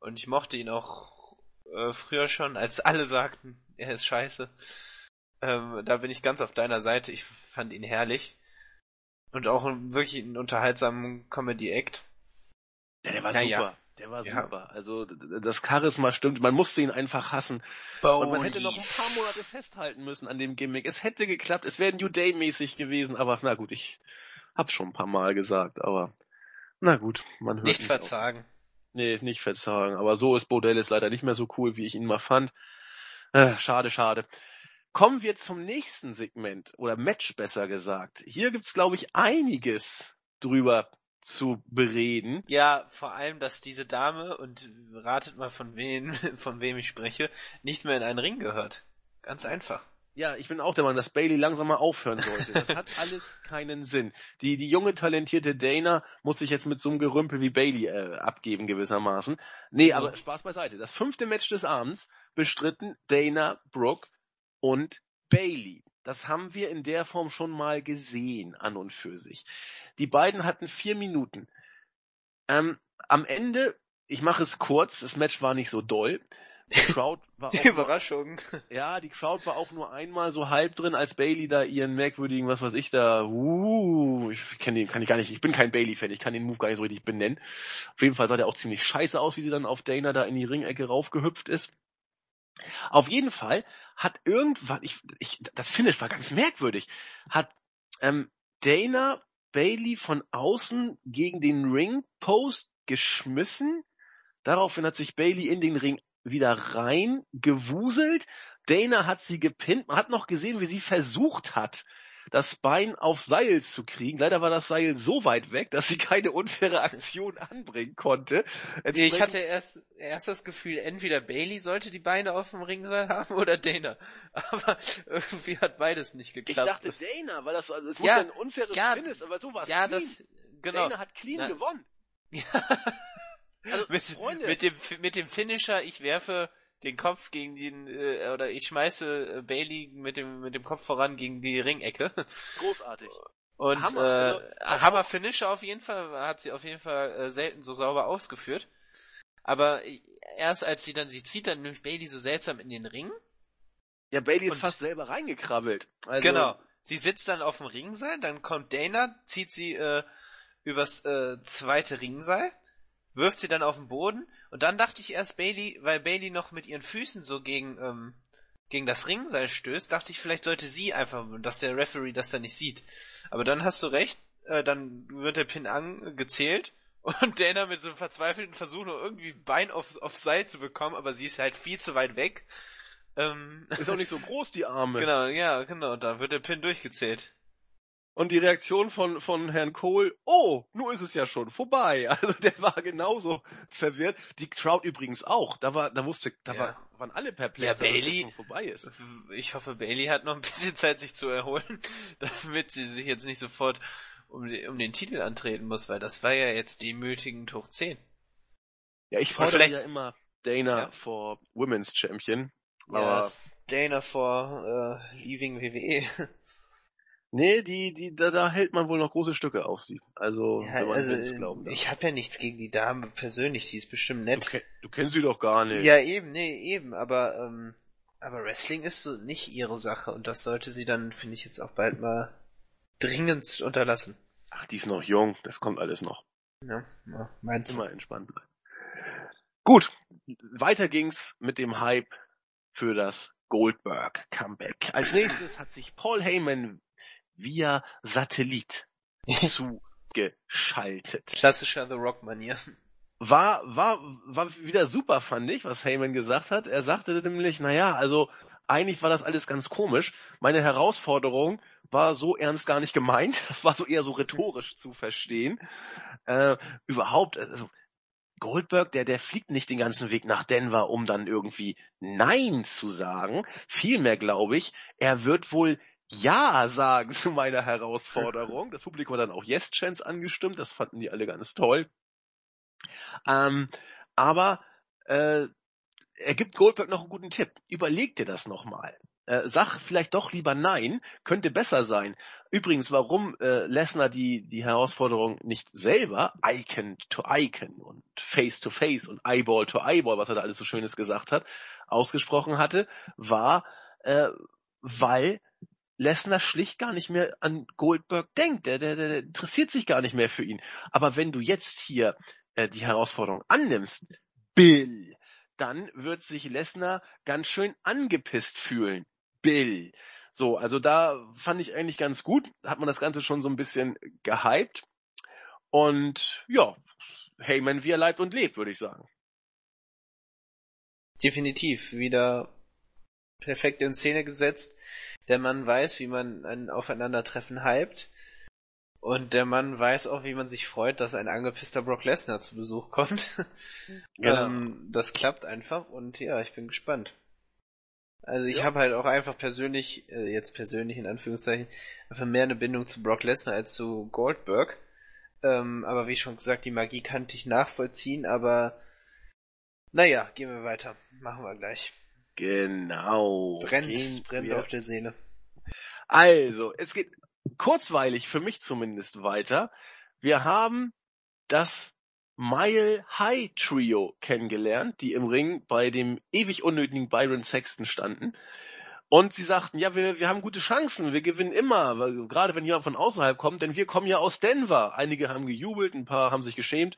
S2: Und ich mochte ihn auch äh, früher schon, als alle sagten, er ist scheiße. Ähm, da bin ich ganz auf deiner Seite. Ich fand ihn herrlich. Und auch wirklich einen unterhaltsamen Comedy-Act.
S1: Ja, der war
S2: Ja,
S1: super.
S2: ja.
S1: Der war
S2: Ja.
S1: super. Also das Charisma stimmt. Man musste ihn einfach hassen. Und man hätte noch ein paar Monate festhalten müssen an dem Gimmick. Es hätte geklappt. Es wäre New Day mäßig gewesen. Aber na gut, ich hab's schon ein paar Mal gesagt. Aber na gut, man hört
S2: Nicht
S1: auf.
S2: verzagen.
S1: Nee, nicht verzagen. Aber so ist Bo Dallas leider nicht mehr so cool, wie ich ihn mal fand. Äh, schade, schade. Kommen wir zum nächsten Segment oder Match besser gesagt. Hier gibt's glaube ich einiges drüber zu bereden.
S2: Ja, vor allem, dass diese Dame, und ratet mal von wem, von wem ich spreche, nicht mehr in einen Ring gehört. Ganz einfach.
S1: Ja, ich bin auch der Meinung, dass Bailey langsam mal aufhören sollte. Das hat alles keinen Sinn. Die, die junge, talentierte Dana muss sich jetzt mit so einem Gerümpel wie Bailey äh, abgeben gewissermaßen. Nee, aber Spaß beiseite. Das fünfte Match des Abends bestritten Dana, Brooke und Bailey. Das haben wir in der Form schon mal gesehen, an und für sich. Die beiden hatten vier Minuten. Ähm, am Ende, ich mache es kurz, das Match war nicht so doll. Die Crowd war auch
S2: Überraschung.
S1: ja, die Crowd war auch nur einmal so halb drin, als Bailey da ihren merkwürdigen, was weiß ich da, uh, ich kenne den, kann ich gar nicht, ich bin kein Bailey-Fan, ich kann den Move gar nicht so richtig benennen. Auf jeden Fall sah der auch ziemlich scheiße aus, wie sie dann auf Dana da in die Ringecke raufgehüpft ist. Auf jeden Fall hat irgendwann, ich, ich, das Finish war ganz merkwürdig, hat ähm, Dana Bailey von außen gegen den Ringpost geschmissen. Daraufhin hat sich Bailey in den Ring wieder rein gewuselt. Dana hat sie gepinnt. Man hat noch gesehen, wie sie versucht hat, das Bein auf Seil zu kriegen. Leider war das Seil so weit weg, dass sie keine unfaire Aktion anbringen konnte.
S2: Ich hatte erst, erst das Gefühl, entweder Bailey sollte die Beine auf dem Ringseil haben oder Dana. Aber irgendwie hat beides nicht
S1: ich
S2: geklappt.
S1: dachte Dana, weil das, also, es muss
S2: Ja,
S1: ja ein unfaires
S2: ja,
S1: Finish, aber so war es
S2: ja,
S1: clean.
S2: das, genau.
S1: Dana hat clean
S2: Na-
S1: gewonnen. Also,
S2: mit,
S1: Freunde.
S2: mit dem mit dem Finisher, ich werfe den Kopf gegen den äh, oder ich schmeiße äh, Bailey mit dem mit dem Kopf voran gegen die Ringecke
S1: Großartig.
S2: und
S1: Hammer,
S2: äh,
S1: also,
S2: Hammer Finisher auf jeden Fall hat sie auf jeden Fall äh, selten so sauber ausgeführt. Aber erst als sie dann sie zieht dann nämlich Bailey so seltsam in den Ring.
S1: Ja, Bailey ist fast selber reingekrabbelt. Also,
S2: Genau. Sie sitzt dann auf dem Ringseil, dann kommt Dana, zieht sie äh, übers äh, zweite Ringseil, wirft sie dann auf den Boden und dann dachte ich erst Bailey, weil Bailey noch mit ihren Füßen so gegen ähm, gegen das Ringseil stößt, dachte ich vielleicht sollte sie einfach, dass der Referee das dann nicht sieht. Aber dann hast du recht, äh, dann wird der Pin angezählt und Dana mit so einem verzweifelten Versuch nur irgendwie Bein auf, auf Seil zu bekommen, aber sie ist halt viel zu weit weg. Ähm,
S1: Ist auch nicht so groß, die Arme.
S2: Genau, ja, genau, da wird der Pin durchgezählt.
S1: Und die Reaktion von, von Herrn Cole, oh, nun ist es ja schon vorbei. Also der war genauso verwirrt. Die Crowd übrigens auch. Da war, da wusste, da
S2: Ja.
S1: war, waren alle perplex,
S2: Ja,
S1: dass es
S2: Bailey-
S1: schon vorbei ist.
S2: Ich hoffe, Bailey hat noch ein bisschen Zeit, sich zu erholen, damit sie sich jetzt nicht sofort um, die, um den Titel antreten muss, weil das war ja jetzt demütigend hoch 10.
S1: Ja, ich fordere ja immer Dana ja. for Women's Champion.
S2: Aber ja, Dana for uh, Leaving WWE.
S1: Nee, die, die, da, da hält man wohl noch große Stücke aus sie. Also,
S2: ja, also glauben ich habe ja nichts gegen die Dame persönlich, die ist bestimmt nett.
S1: Du, du, kennst sie doch gar nicht.
S2: Ja, eben, nee, eben, aber, ähm, aber Wrestling ist so nicht ihre Sache und das sollte sie dann, finde ich, jetzt auch bald mal dringendst unterlassen.
S1: Ach, die ist noch jung, das kommt alles noch.
S2: Ja, ja meinst
S1: Immer entspannt bleiben. Gut, weiter ging's mit dem Hype für das Goldberg Comeback. Als nächstes hat sich Paul Heyman via Satellit zugeschaltet.
S2: Klassischer The Rock-Manier.
S1: War, war, war wieder super, fand ich, was Heyman gesagt hat. Er sagte nämlich, naja, also eigentlich war das alles ganz komisch. Meine Herausforderung war so ernst gar nicht gemeint. Das war so eher so rhetorisch zu verstehen. Äh, überhaupt, also Goldberg, der, der fliegt nicht den ganzen Weg nach Denver, um dann irgendwie Nein zu sagen. Vielmehr glaube ich, er wird wohl ja sagen zu meiner Herausforderung. Das Publikum hat dann auch Yes-Chance angestimmt, das fanden die alle ganz toll. Ähm, aber äh, er gibt Goldberg noch einen guten Tipp. Überleg dir das nochmal. Äh, sag vielleicht doch lieber nein, könnte besser sein. Übrigens, warum äh, Lesnar die, die Herausforderung nicht selber Icon to Icon und Face to Face und Eyeball to Eyeball, was er da alles so Schönes gesagt hat, ausgesprochen hatte, war, äh, weil Lesnar schlicht gar nicht mehr an Goldberg denkt. Der, der, der interessiert sich gar nicht mehr für ihn. Aber wenn du jetzt hier äh, die Herausforderung annimmst, Bill, dann wird sich Lesnar ganz schön angepisst fühlen. Bill. So, also da fand ich eigentlich ganz gut. Hat man das Ganze schon so ein bisschen gehypt. Und ja, Heyman, wie er leibt und lebt, würde ich sagen.
S2: Definitiv. Wieder perfekt in Szene gesetzt. Der Mann weiß, wie man ein Aufeinandertreffen hypt. Und der Mann weiß auch, wie man sich freut, dass ein angepisster Brock Lesnar zu Besuch kommt. Genau. ähm, das klappt einfach und ja, ich bin gespannt. Also ich ja. habe halt auch einfach persönlich, äh, jetzt persönlich in Anführungszeichen, einfach mehr eine Bindung zu Brock Lesnar als zu Goldberg. Ähm, aber wie schon gesagt, die Magie kannte ich nachvollziehen, aber naja, gehen wir weiter. Machen wir gleich.
S1: Genau.
S2: Brennt, brennt auf der Sehne.
S1: Also, es geht kurzweilig für mich zumindest weiter. Wir haben das Mile High Trio kennengelernt, die im Ring bei dem ewig unnötigen Byron Sexton standen. Und sie sagten, ja, wir, wir haben gute Chancen, wir gewinnen immer, weil, gerade wenn jemand von außerhalb kommt, denn wir kommen ja aus Denver. Einige haben gejubelt, ein paar haben sich geschämt.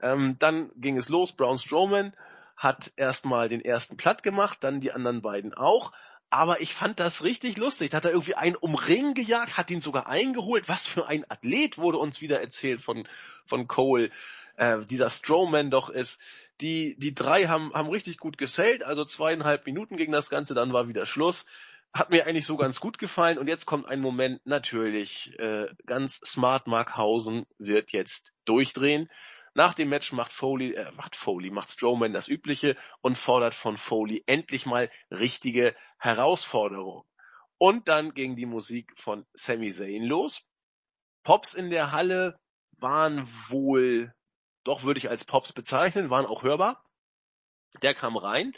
S1: Ähm, dann ging es los, Braun Strowman hat erstmal den ersten platt gemacht, dann die anderen beiden auch. Aber ich fand das richtig lustig. Da hat er irgendwie einen um Ring gejagt, hat ihn sogar eingeholt. Was für ein Athlet wurde uns wieder erzählt von, von Cole. Äh, dieser Strowman doch ist. Die, die drei haben, haben richtig gut gesellt, also zweieinhalb Minuten ging das Ganze, dann war wieder Schluss. Hat mir eigentlich so ganz gut gefallen und jetzt kommt ein Moment, natürlich, äh, ganz smart Markhausen wird jetzt durchdrehen. Nach dem Match macht Foley, äh, macht Foley, macht Strowman das Übliche und fordert von Foley endlich mal richtige Herausforderung. Und dann ging die Musik von Sami Zayn los. Pops in der Halle waren wohl, doch würde ich als Pops bezeichnen, waren auch hörbar. Der kam rein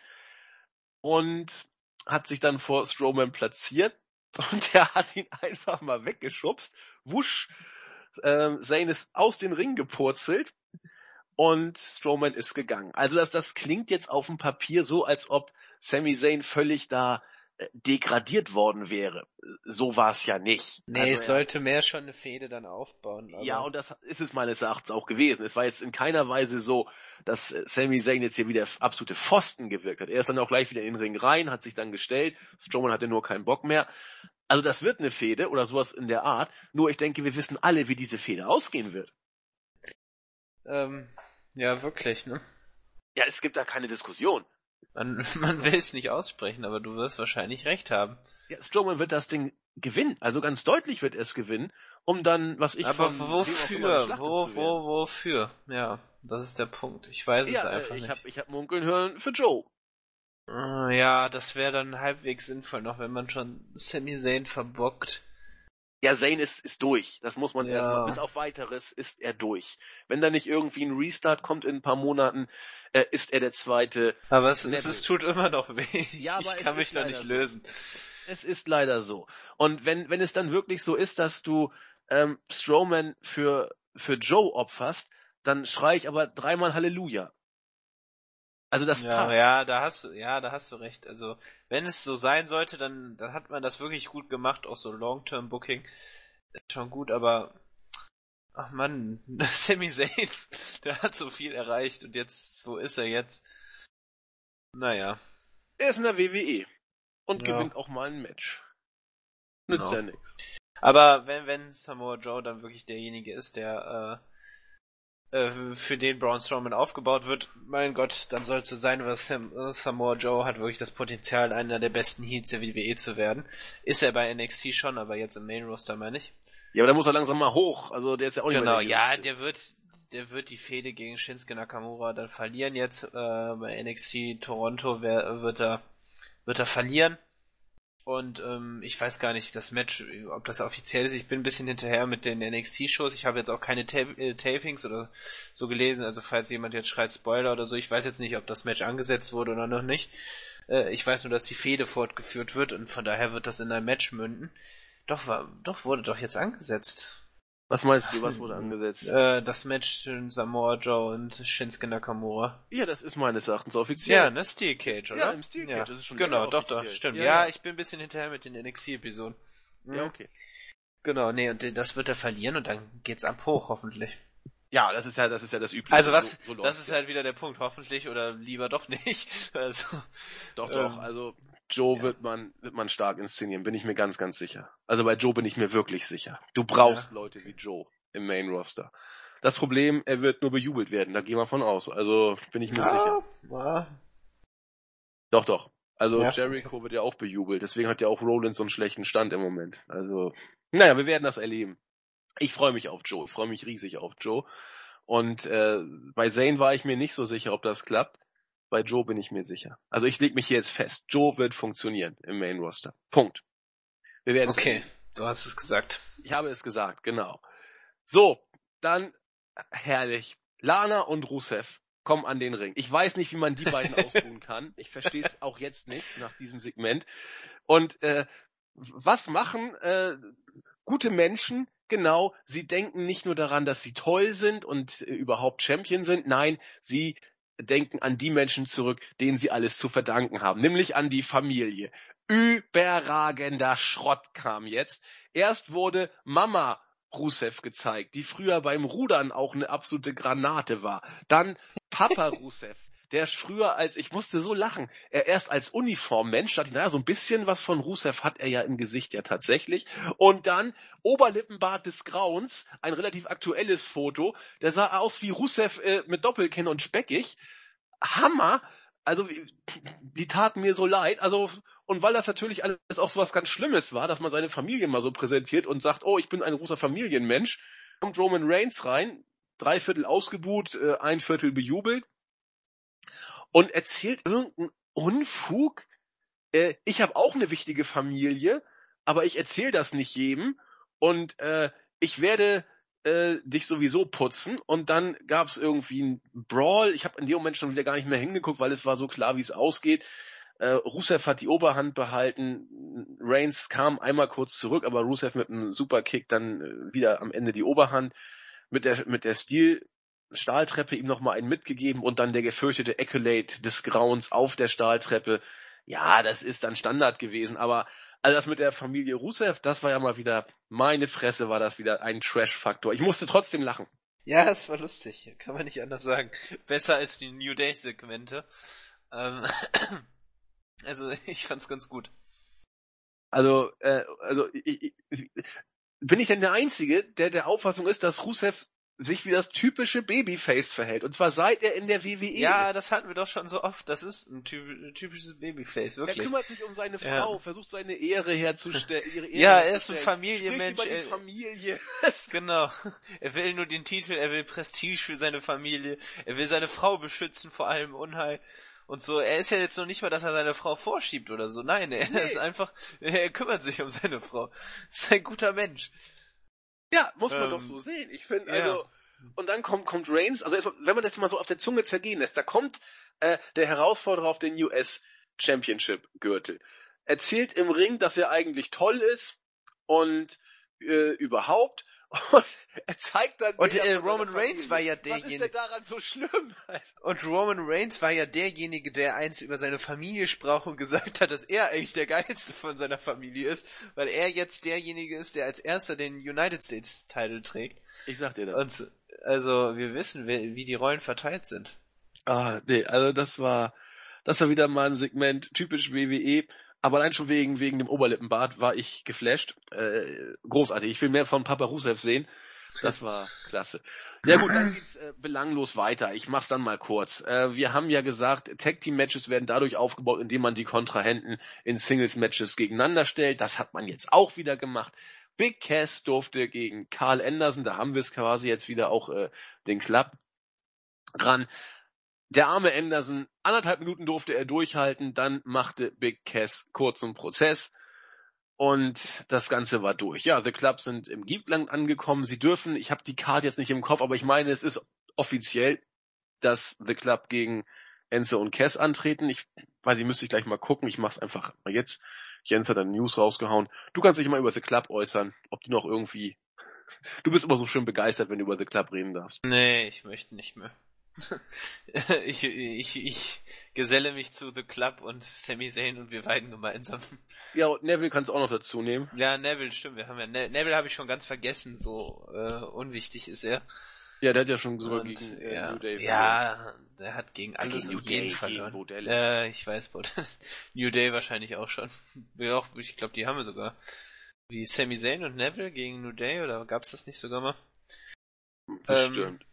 S1: und hat sich dann vor Strowman platziert und der hat ihn einfach mal weggeschubst. Wusch, äh, Zayn ist aus dem Ring gepurzelt und Strowman ist gegangen. Also das, das klingt jetzt auf dem Papier so, als ob Sami Zayn völlig da äh, degradiert worden wäre. So war es ja nicht.
S2: Nee, also, es sollte mehr schon eine Fehde dann aufbauen.
S1: ja, und das ist es meines Erachtens auch gewesen. Es war jetzt in keiner Weise so, dass äh, Sami Zayn jetzt hier wieder absolute Pfosten gewirkt hat. Er ist dann auch gleich wieder in den Ring rein, hat sich dann gestellt. Strowman hatte nur keinen Bock mehr. Also das wird eine Fehde oder sowas in der Art. Nur ich denke, wir wissen alle, wie diese Fehde ausgehen wird.
S2: Ähm, ja, wirklich, ne?
S1: Ja, es gibt da keine Diskussion.
S2: Man, man will es nicht aussprechen, aber du wirst wahrscheinlich recht haben.
S1: Ja, Strowman wird das Ding gewinnen, also ganz deutlich wird er es gewinnen, um dann, was ich
S2: Aber wofür? Wo, wo, wofür? Ja, das ist der Punkt. Ich weiß ja, es einfach
S1: ich
S2: nicht.
S1: Hab, ich habe munkeln hören für Joe.
S2: Äh, ja, das wäre dann halbwegs sinnvoll noch, wenn man schon Sami Zayn verbockt
S1: Ja, Zane ist, ist durch. Das muss man
S2: Ja.
S1: erstmal. Bis auf weiteres ist er durch. Wenn da nicht irgendwie ein Restart kommt in ein paar Monaten, äh, ist er der zweite.
S2: Aber es, es, es tut immer noch weh.
S1: Ja,
S2: ich kann mich da nicht
S1: so.
S2: lösen.
S1: Es ist leider so. Und wenn, wenn es dann wirklich so ist, dass du ähm, Strowman für, für Joe opferst, dann schrei ich aber dreimal Halleluja. Also das
S2: ja,
S1: passt.
S2: ja, da hast du, ja, da hast du recht. Also, wenn es so sein sollte, dann, dann hat man das wirklich gut gemacht, auch so Long-Term-Booking. Ist Schon gut, aber, ach man, Sami Zayn, der hat so viel erreicht und jetzt, wo ist er jetzt? Naja,
S1: Er ist in der WWE. Und
S2: Ja.
S1: gewinnt auch mal ein Match. Nützt
S2: Genau.
S1: ja nichts.
S2: aber wenn, wenn Samoa Joe dann wirklich derjenige ist, der, äh, für den Braun Strowman aufgebaut wird, mein Gott, dann soll es so sein, was Sam, äh, Samoa Joe hat wirklich das Potenzial, einer der besten Heats der WWE zu werden. Ist er bei NXT schon, aber jetzt im Main Roster meine ich.
S1: Ja, aber da muss er langsam mal hoch. Also der ist ja auch nicht
S2: Genau,
S1: mehr
S2: ja,
S1: Jüngste.
S2: der wird, der wird die Fehde gegen Shinsuke Nakamura dann verlieren jetzt, äh, bei NXT Toronto wer, wird er, wird er verlieren. Und ähm, ich weiß gar nicht, das Match, ob das offiziell ist. Ich bin ein bisschen hinterher mit den NXT-Shows. Ich habe jetzt auch keine Ta äh, Tapings oder so gelesen. Also falls jemand jetzt schreit Spoiler oder so, ich weiß jetzt nicht, ob das Match angesetzt wurde oder noch nicht. Äh, ich weiß nur, dass die Fehde fortgeführt wird und von daher wird das in ein Match münden. Doch, war, doch wurde doch jetzt angesetzt.
S1: Was meinst du, was wurde angesetzt?
S2: Äh, das Match zwischen Samoa Joe und Shinsuke Nakamura.
S1: Ja, das ist meines Erachtens offiziell.
S2: Ja, ne, Steel Cage, oder?
S1: Ja, im Steel Cage, das ist schon
S2: Genau, doch, doch, stimmt.
S1: Ja,
S2: Ja,
S1: ja.
S2: ich bin ein bisschen hinterher mit den NXT-Episoden.
S1: Ja, okay.
S2: Genau, nee, und das wird er verlieren und dann geht's ab hoch, hoffentlich.
S1: Ja, das ist ja, das ist ja das Übliche.
S2: Also was,
S1: So- so
S2: das ist
S1: ja.
S2: halt wieder der Punkt, hoffentlich oder lieber doch nicht. Also,
S1: Doch,
S2: ähm,
S1: doch. Also Joe
S2: ja.
S1: wird man, wird man stark inszenieren, bin ich mir ganz, ganz sicher. Also bei Joe bin ich mir wirklich sicher. Du brauchst
S2: Ja.
S1: Leute wie Joe im Main Roster. Das Problem, er wird nur bejubelt werden, da gehen wir von aus. Also bin ich mir sicher.
S2: ja,
S1: Doch, doch. Also
S2: Ja.
S1: Jericho wird ja auch bejubelt, deswegen hat ja auch Rollins so einen schlechten Stand im Moment. Also, naja, wir werden das erleben. Ich freue mich auf Joe, ich freue mich riesig auf Joe. Und äh, bei Zane war ich mir nicht so sicher, ob das klappt. Bei Joe bin ich mir sicher. Also ich leg mich hier jetzt fest. Joe wird funktionieren im Main Roster. Punkt. Wir werden es
S2: okay,
S1: erleben.
S2: du hast es gesagt.
S1: Ich habe es gesagt, genau. So, dann herrlich. Lana und Rusev kommen an den Ring. Ich weiß nicht, wie man die beiden ausruhen kann. Ich verstehe es auch jetzt nicht nach diesem Segment. Und äh, was machen äh, gute Menschen? Genau, sie denken nicht nur daran, dass sie toll sind und äh, überhaupt Champion sind. Nein, sie denken an die Menschen zurück, denen sie alles zu verdanken haben, nämlich an die Familie. Überragender Schrott kam jetzt. Erst wurde Mama Rusev gezeigt, die früher beim Rudern auch eine absolute Granate war. Dann Papa Rusev, der früher als, ich musste so lachen, er erst als Uniformmensch, dachte ich, naja, so ein bisschen was von Rusev hat er ja im Gesicht ja tatsächlich. Und dann Oberlippenbart des Grauens, ein relativ aktuelles Foto, der sah aus wie Rusev äh, mit Doppelkinn und speckig. Hammer! Also, die taten mir so leid. Also, und weil das natürlich alles auch so was ganz Schlimmes war, dass man seine Familie mal so präsentiert und sagt, oh, ich bin ein großer Familienmensch, kommt Roman Reigns rein, drei Viertel ausgebuht, äh, ein Viertel bejubelt und erzählt irgendeinen Unfug. Äh, ich habe auch eine wichtige Familie, aber ich erzähle das nicht jedem und äh, ich werde äh, dich sowieso putzen und dann gab es irgendwie einen Brawl. Ich habe in dem Moment schon wieder gar nicht mehr hingeguckt, weil es war so klar, wie es ausgeht. Äh, Rusev hat die Oberhand behalten. Reigns kam einmal kurz zurück, aber Rusev mit einem Superkick dann äh, wieder am Ende die Oberhand. Mit der mit der Stil Stahltreppe ihm nochmal einen mitgegeben und dann der gefürchtete Accolade des Grauens auf der Stahltreppe. Ja, das ist dann Standard gewesen, aber also das mit der Familie Rusev, das war ja mal wieder, meine Fresse war das wieder ein Trash-Faktor. Ich musste trotzdem lachen.
S2: Ja, es war lustig, kann man nicht anders sagen. Besser als die New Day-Segmente. Ähm, also, ich fand's ganz gut.
S1: Also, äh, also ich, ich, bin ich denn der Einzige, der der Auffassung ist, dass Rusev sich wie das typische Babyface verhält. Und zwar seit er in der WWE
S2: Ja,
S1: ist.
S2: das hatten wir doch schon so oft. Das ist ein typ- typisches Babyface,
S1: er
S2: wirklich.
S1: kümmert sich um seine
S2: Ja.
S1: Frau, versucht seine Ehre herzustellen.
S2: Ja, er ist ein Familienmensch.
S1: über die
S2: Er,
S1: Familie.
S2: genau. Er will nur den Titel, er will Prestige für seine Familie, er will seine Frau beschützen vor allem Unheil. und so. Er ist ja jetzt noch nicht mal, dass er seine Frau vorschiebt oder so. Nein, er nee. ist einfach, er kümmert sich um seine Frau. Ist ein guter Mensch.
S1: Ja, muss man ähm, doch so sehen. Ich finde, ja. also, und dann kommt, kommt Reigns, also erstmal, wenn man das mal so auf der Zunge zergehen lässt, da kommt äh, der Herausforderer auf den US Championship Gürtel. Erzählt im Ring, dass er eigentlich toll ist und äh, überhaupt und er zeigt dann.
S2: Und äh, Roman Reigns war ja derjenige. Was
S1: ist denn daran so schlimm?
S2: Und Roman Reigns war ja derjenige, der eins über seine Familie sprach und gesagt hat, dass er eigentlich der geilste von seiner Familie ist, weil er jetzt derjenige ist, der als erster den United States Title trägt.
S1: Ich sag dir das.
S2: Und also wir wissen, wie, wie die Rollen verteilt sind.
S1: Ah, nee, also das war, das war wieder mal ein Segment typisch WWE. Aber allein schon wegen, wegen dem Oberlippenbart war ich geflasht. Äh, großartig. Ich will mehr von Papa Rusev sehen. Das war klasse. Ja gut, dann geht's äh, belanglos weiter. Ich mach's dann mal kurz. Äh, wir haben ja gesagt, Tag Team Matches werden dadurch aufgebaut, indem man die Kontrahenten in Singles Matches gegeneinander stellt. Das hat man jetzt auch wieder gemacht. Big Cass durfte gegen Carl Anderson, da haben wir es quasi jetzt wieder auch äh, den Club ran. Der arme Anderson, anderthalb Minuten durfte er durchhalten, dann machte Big Cass kurzen Prozess und das Ganze war durch. Ja, The Club sind im Giebland angekommen. Sie dürfen, ich habe die Karte jetzt nicht im Kopf, aber ich meine, es ist offiziell, dass The Club gegen Enzo und Cass antreten. Ich weiß, ich müsste ich gleich mal gucken. Ich mach's einfach mal jetzt. Jens hat dann News rausgehauen. Du kannst dich mal über The Club äußern, ob die noch irgendwie. Du bist immer so schön begeistert, wenn du über The Club reden darfst.
S2: Nee, ich möchte nicht mehr. ich, ich, ich geselle mich zu The Club und Sami Zayn und wir weiden gemeinsam.
S1: Ja, und Neville kannst du auch noch dazu nehmen.
S2: Ja, Neville, stimmt. Wir haben ja ne Neville habe ich schon ganz vergessen, so äh, unwichtig ist er.
S1: Ja, der hat ja schon sogar
S2: und,
S1: gegen
S2: äh, ja, New Day Ja, der hat gegen alles gegen und jeden verloren. Äh, ich weiß, New Day wahrscheinlich auch schon. Ja, ich glaube, die haben wir sogar. Wie Sami Zayn und Neville gegen New Day oder gab's das nicht sogar mal?
S1: Bestimmt. Ähm,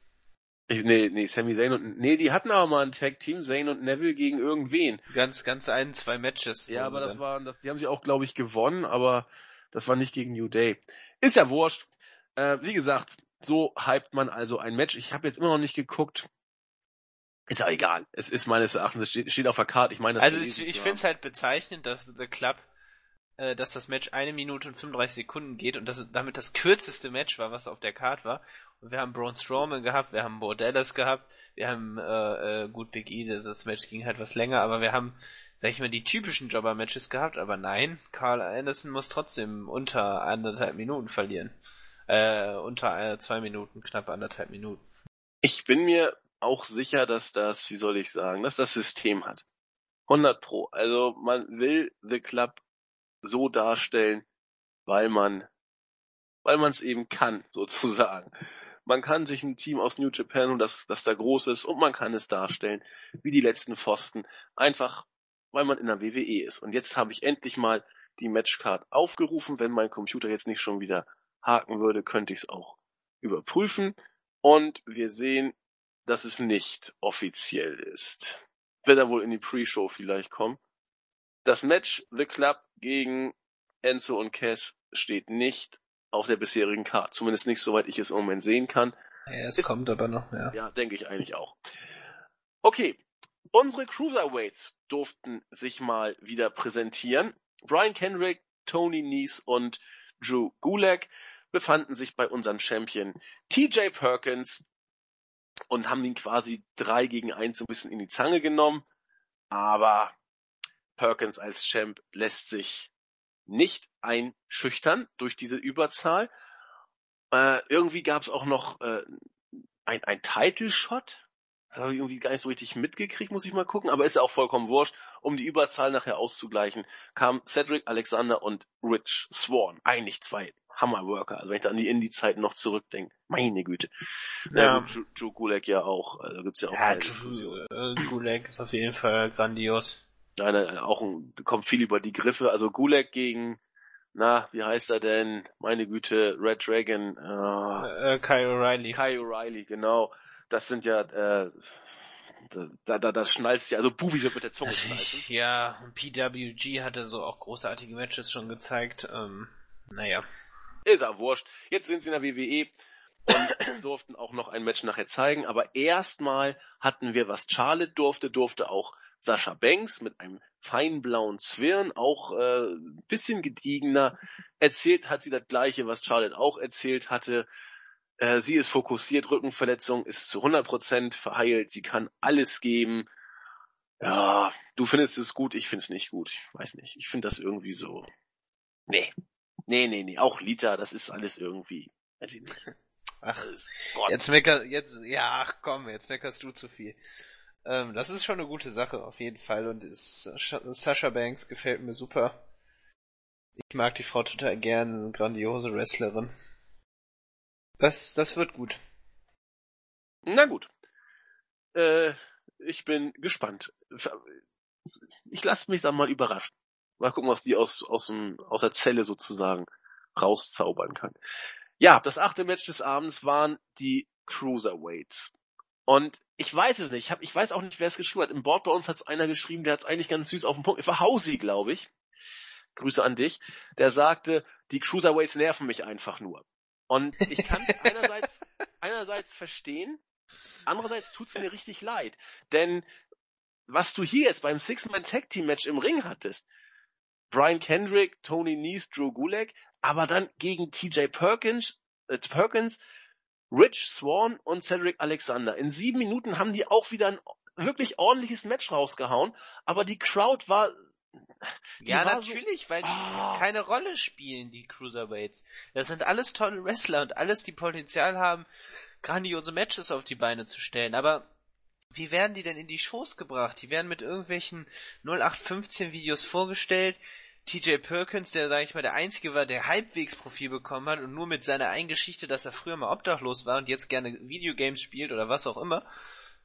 S1: nee, nee, Sami Zayn und, nee, die hatten aber mal ein Tag Team, Zayn und Neville gegen irgendwen.
S2: Ganz, ganz ein, zwei Matches.
S1: Ja, aber das waren, das, die haben sie auch, glaube ich, gewonnen, aber das war nicht gegen New Day. Ist ja wurscht. Äh, wie gesagt, so hypt man also ein Match. Ich habe jetzt immer noch nicht geguckt. Ist ja egal. Es ist meines Erachtens, es steht, steht auf der Karte. Ich meine,
S2: das Also ich, ich finde es halt bezeichnend, dass The Club äh, dass das Match eine Minute und 35 Sekunden geht und dass es damit das kürzeste Match war, was auf der Card war. Wir haben Braun Strowman gehabt, wir haben Bordellas gehabt, wir haben äh, äh, gut Big E, das Match ging halt was länger, aber wir haben, sag ich mal, die typischen Jobber-Matches gehabt, aber nein, Carl Anderson muss trotzdem unter anderthalb Minuten verlieren. Äh, unter äh, zwei Minuten, knapp anderthalb Minuten.
S1: Ich bin mir auch sicher, dass das, wie soll ich sagen, dass das System hat. 100 pro. Also man will The Club so darstellen, weil man weil man es eben kann, sozusagen. Man kann sich ein Team aus New Japan das, das da groß ist und man kann es darstellen, wie die letzten Pfosten, einfach weil man in der WWE ist. Und jetzt habe ich endlich mal die Matchcard aufgerufen. Wenn mein Computer jetzt nicht schon wieder haken würde, könnte ich es auch überprüfen. Und wir sehen, dass es nicht offiziell ist. Wird er wohl in die Pre-Show vielleicht kommen. Das Match The Club gegen Enzo und Cass steht nicht auf der bisherigen Card. Zumindest nicht, soweit ich es im Moment sehen kann.
S2: Ja, es ist, kommt aber noch, ja.
S1: Ja, denke ich eigentlich auch. Okay. Unsere Cruiserweights durften sich mal wieder präsentieren. Brian Kendrick, Tony Nies und Drew Gulak befanden sich bei unserem Champion TJ Perkins und haben ihn quasi drei gegen eins so ein bisschen in die Zange genommen. Aber Perkins als Champ lässt sich nicht einschüchtern durch diese Überzahl. Äh, irgendwie gab es auch noch äh, ein, ein Title-Shot. Habe ich irgendwie gar nicht so richtig mitgekriegt, muss ich mal gucken, aber ist ja auch vollkommen wurscht. Um die Überzahl nachher auszugleichen, kamen Cedric Alexander und Rich Swan. Eigentlich zwei Hammerworker. Also wenn ich da an die Indie-Zeiten noch zurückdenke. Meine Güte. Ja. Joe, Joe Gulak ja auch. Also gibt's ja auch
S2: ja, Joe, äh, Gulak ist auf jeden Fall grandios.
S1: Nein, nein, auch ein, kommt viel über die Griffe. Also Gulak gegen, na, wie heißt er denn? Meine Güte, Red Dragon.
S2: Äh, äh, Kyle O'Reilly.
S1: Kyle O'Reilly, genau. Das sind ja, äh, da, da, da schnallst ja, also Buvi wird mit der Zunge
S2: schnalzen. Ja, PWG hatte so auch großartige Matches schon gezeigt. Ähm, naja.
S1: Ist ja wurscht. Jetzt sind sie in der WWE und durften auch noch ein Match nachher zeigen, aber erstmal hatten wir, was Charlotte durfte, durfte auch Sascha Banks mit einem feinen blauen Zwirn, auch äh, bisschen gediegener. Erzählt hat sie das gleiche, was Charlotte auch erzählt hatte. Äh, sie ist fokussiert, Rückenverletzung ist zu 100% verheilt, sie kann alles geben. Ja, du findest es gut, ich find's nicht gut. Ich weiß nicht, ich finde das irgendwie so. Nee. Nee, nee, nee, auch Lita, das ist alles irgendwie, weiß ich nicht.
S2: Ach, jetzt mecker, jetzt, ja, ach komm, jetzt meckerst du zu viel. Ähm, das ist schon eine gute Sache, auf jeden Fall. Und Sasha Banks gefällt mir super. Ich mag die Frau total gern, eine grandiose Wrestlerin. Das, das wird gut.
S1: Na gut. Äh, ich bin gespannt. Ich lasse mich dann mal überraschen. Mal gucken, was die aus, aus, dem, aus der Zelle sozusagen rauszaubern kann. Ja, das achte Match des Abends waren die Cruiserweights. Und ich weiß es nicht. Ich, hab, ich weiß auch nicht, wer es geschrieben hat. Im Board bei uns hat es einer geschrieben, der hat es eigentlich ganz süß auf den Punkt. Es war Hausi, glaube ich. Grüße an dich. Der sagte, die Cruiserweights nerven mich einfach nur. Und ich kann es einerseits, einerseits verstehen, andererseits tut es mir richtig leid. Denn was du hier jetzt beim Six-Man-Tag-Team-Match im Ring hattest, Brian Kendrick, Tony Nese, Drew Gulak, aber dann gegen TJ Perkins, äh, Perkins, Rich Swan und Cedric Alexander. In sieben Minuten haben die auch wieder ein wirklich ordentliches Match rausgehauen, aber die Crowd war
S2: ja, natürlich, so, weil die oh. keine Rolle spielen, die Cruiserweights. Das sind alles tolle Wrestler und alles, die Potenzial haben, grandiose Matches auf die Beine zu stellen. Aber wie werden die denn in die Shows gebracht? Die werden mit irgendwelchen 0815 Videos vorgestellt, TJ Perkins, der, sag ich mal, der Einzige war, der halbwegs Profil bekommen hat und nur mit seiner einen Geschichte, dass er früher mal obdachlos war und jetzt gerne Videogames spielt oder was auch immer,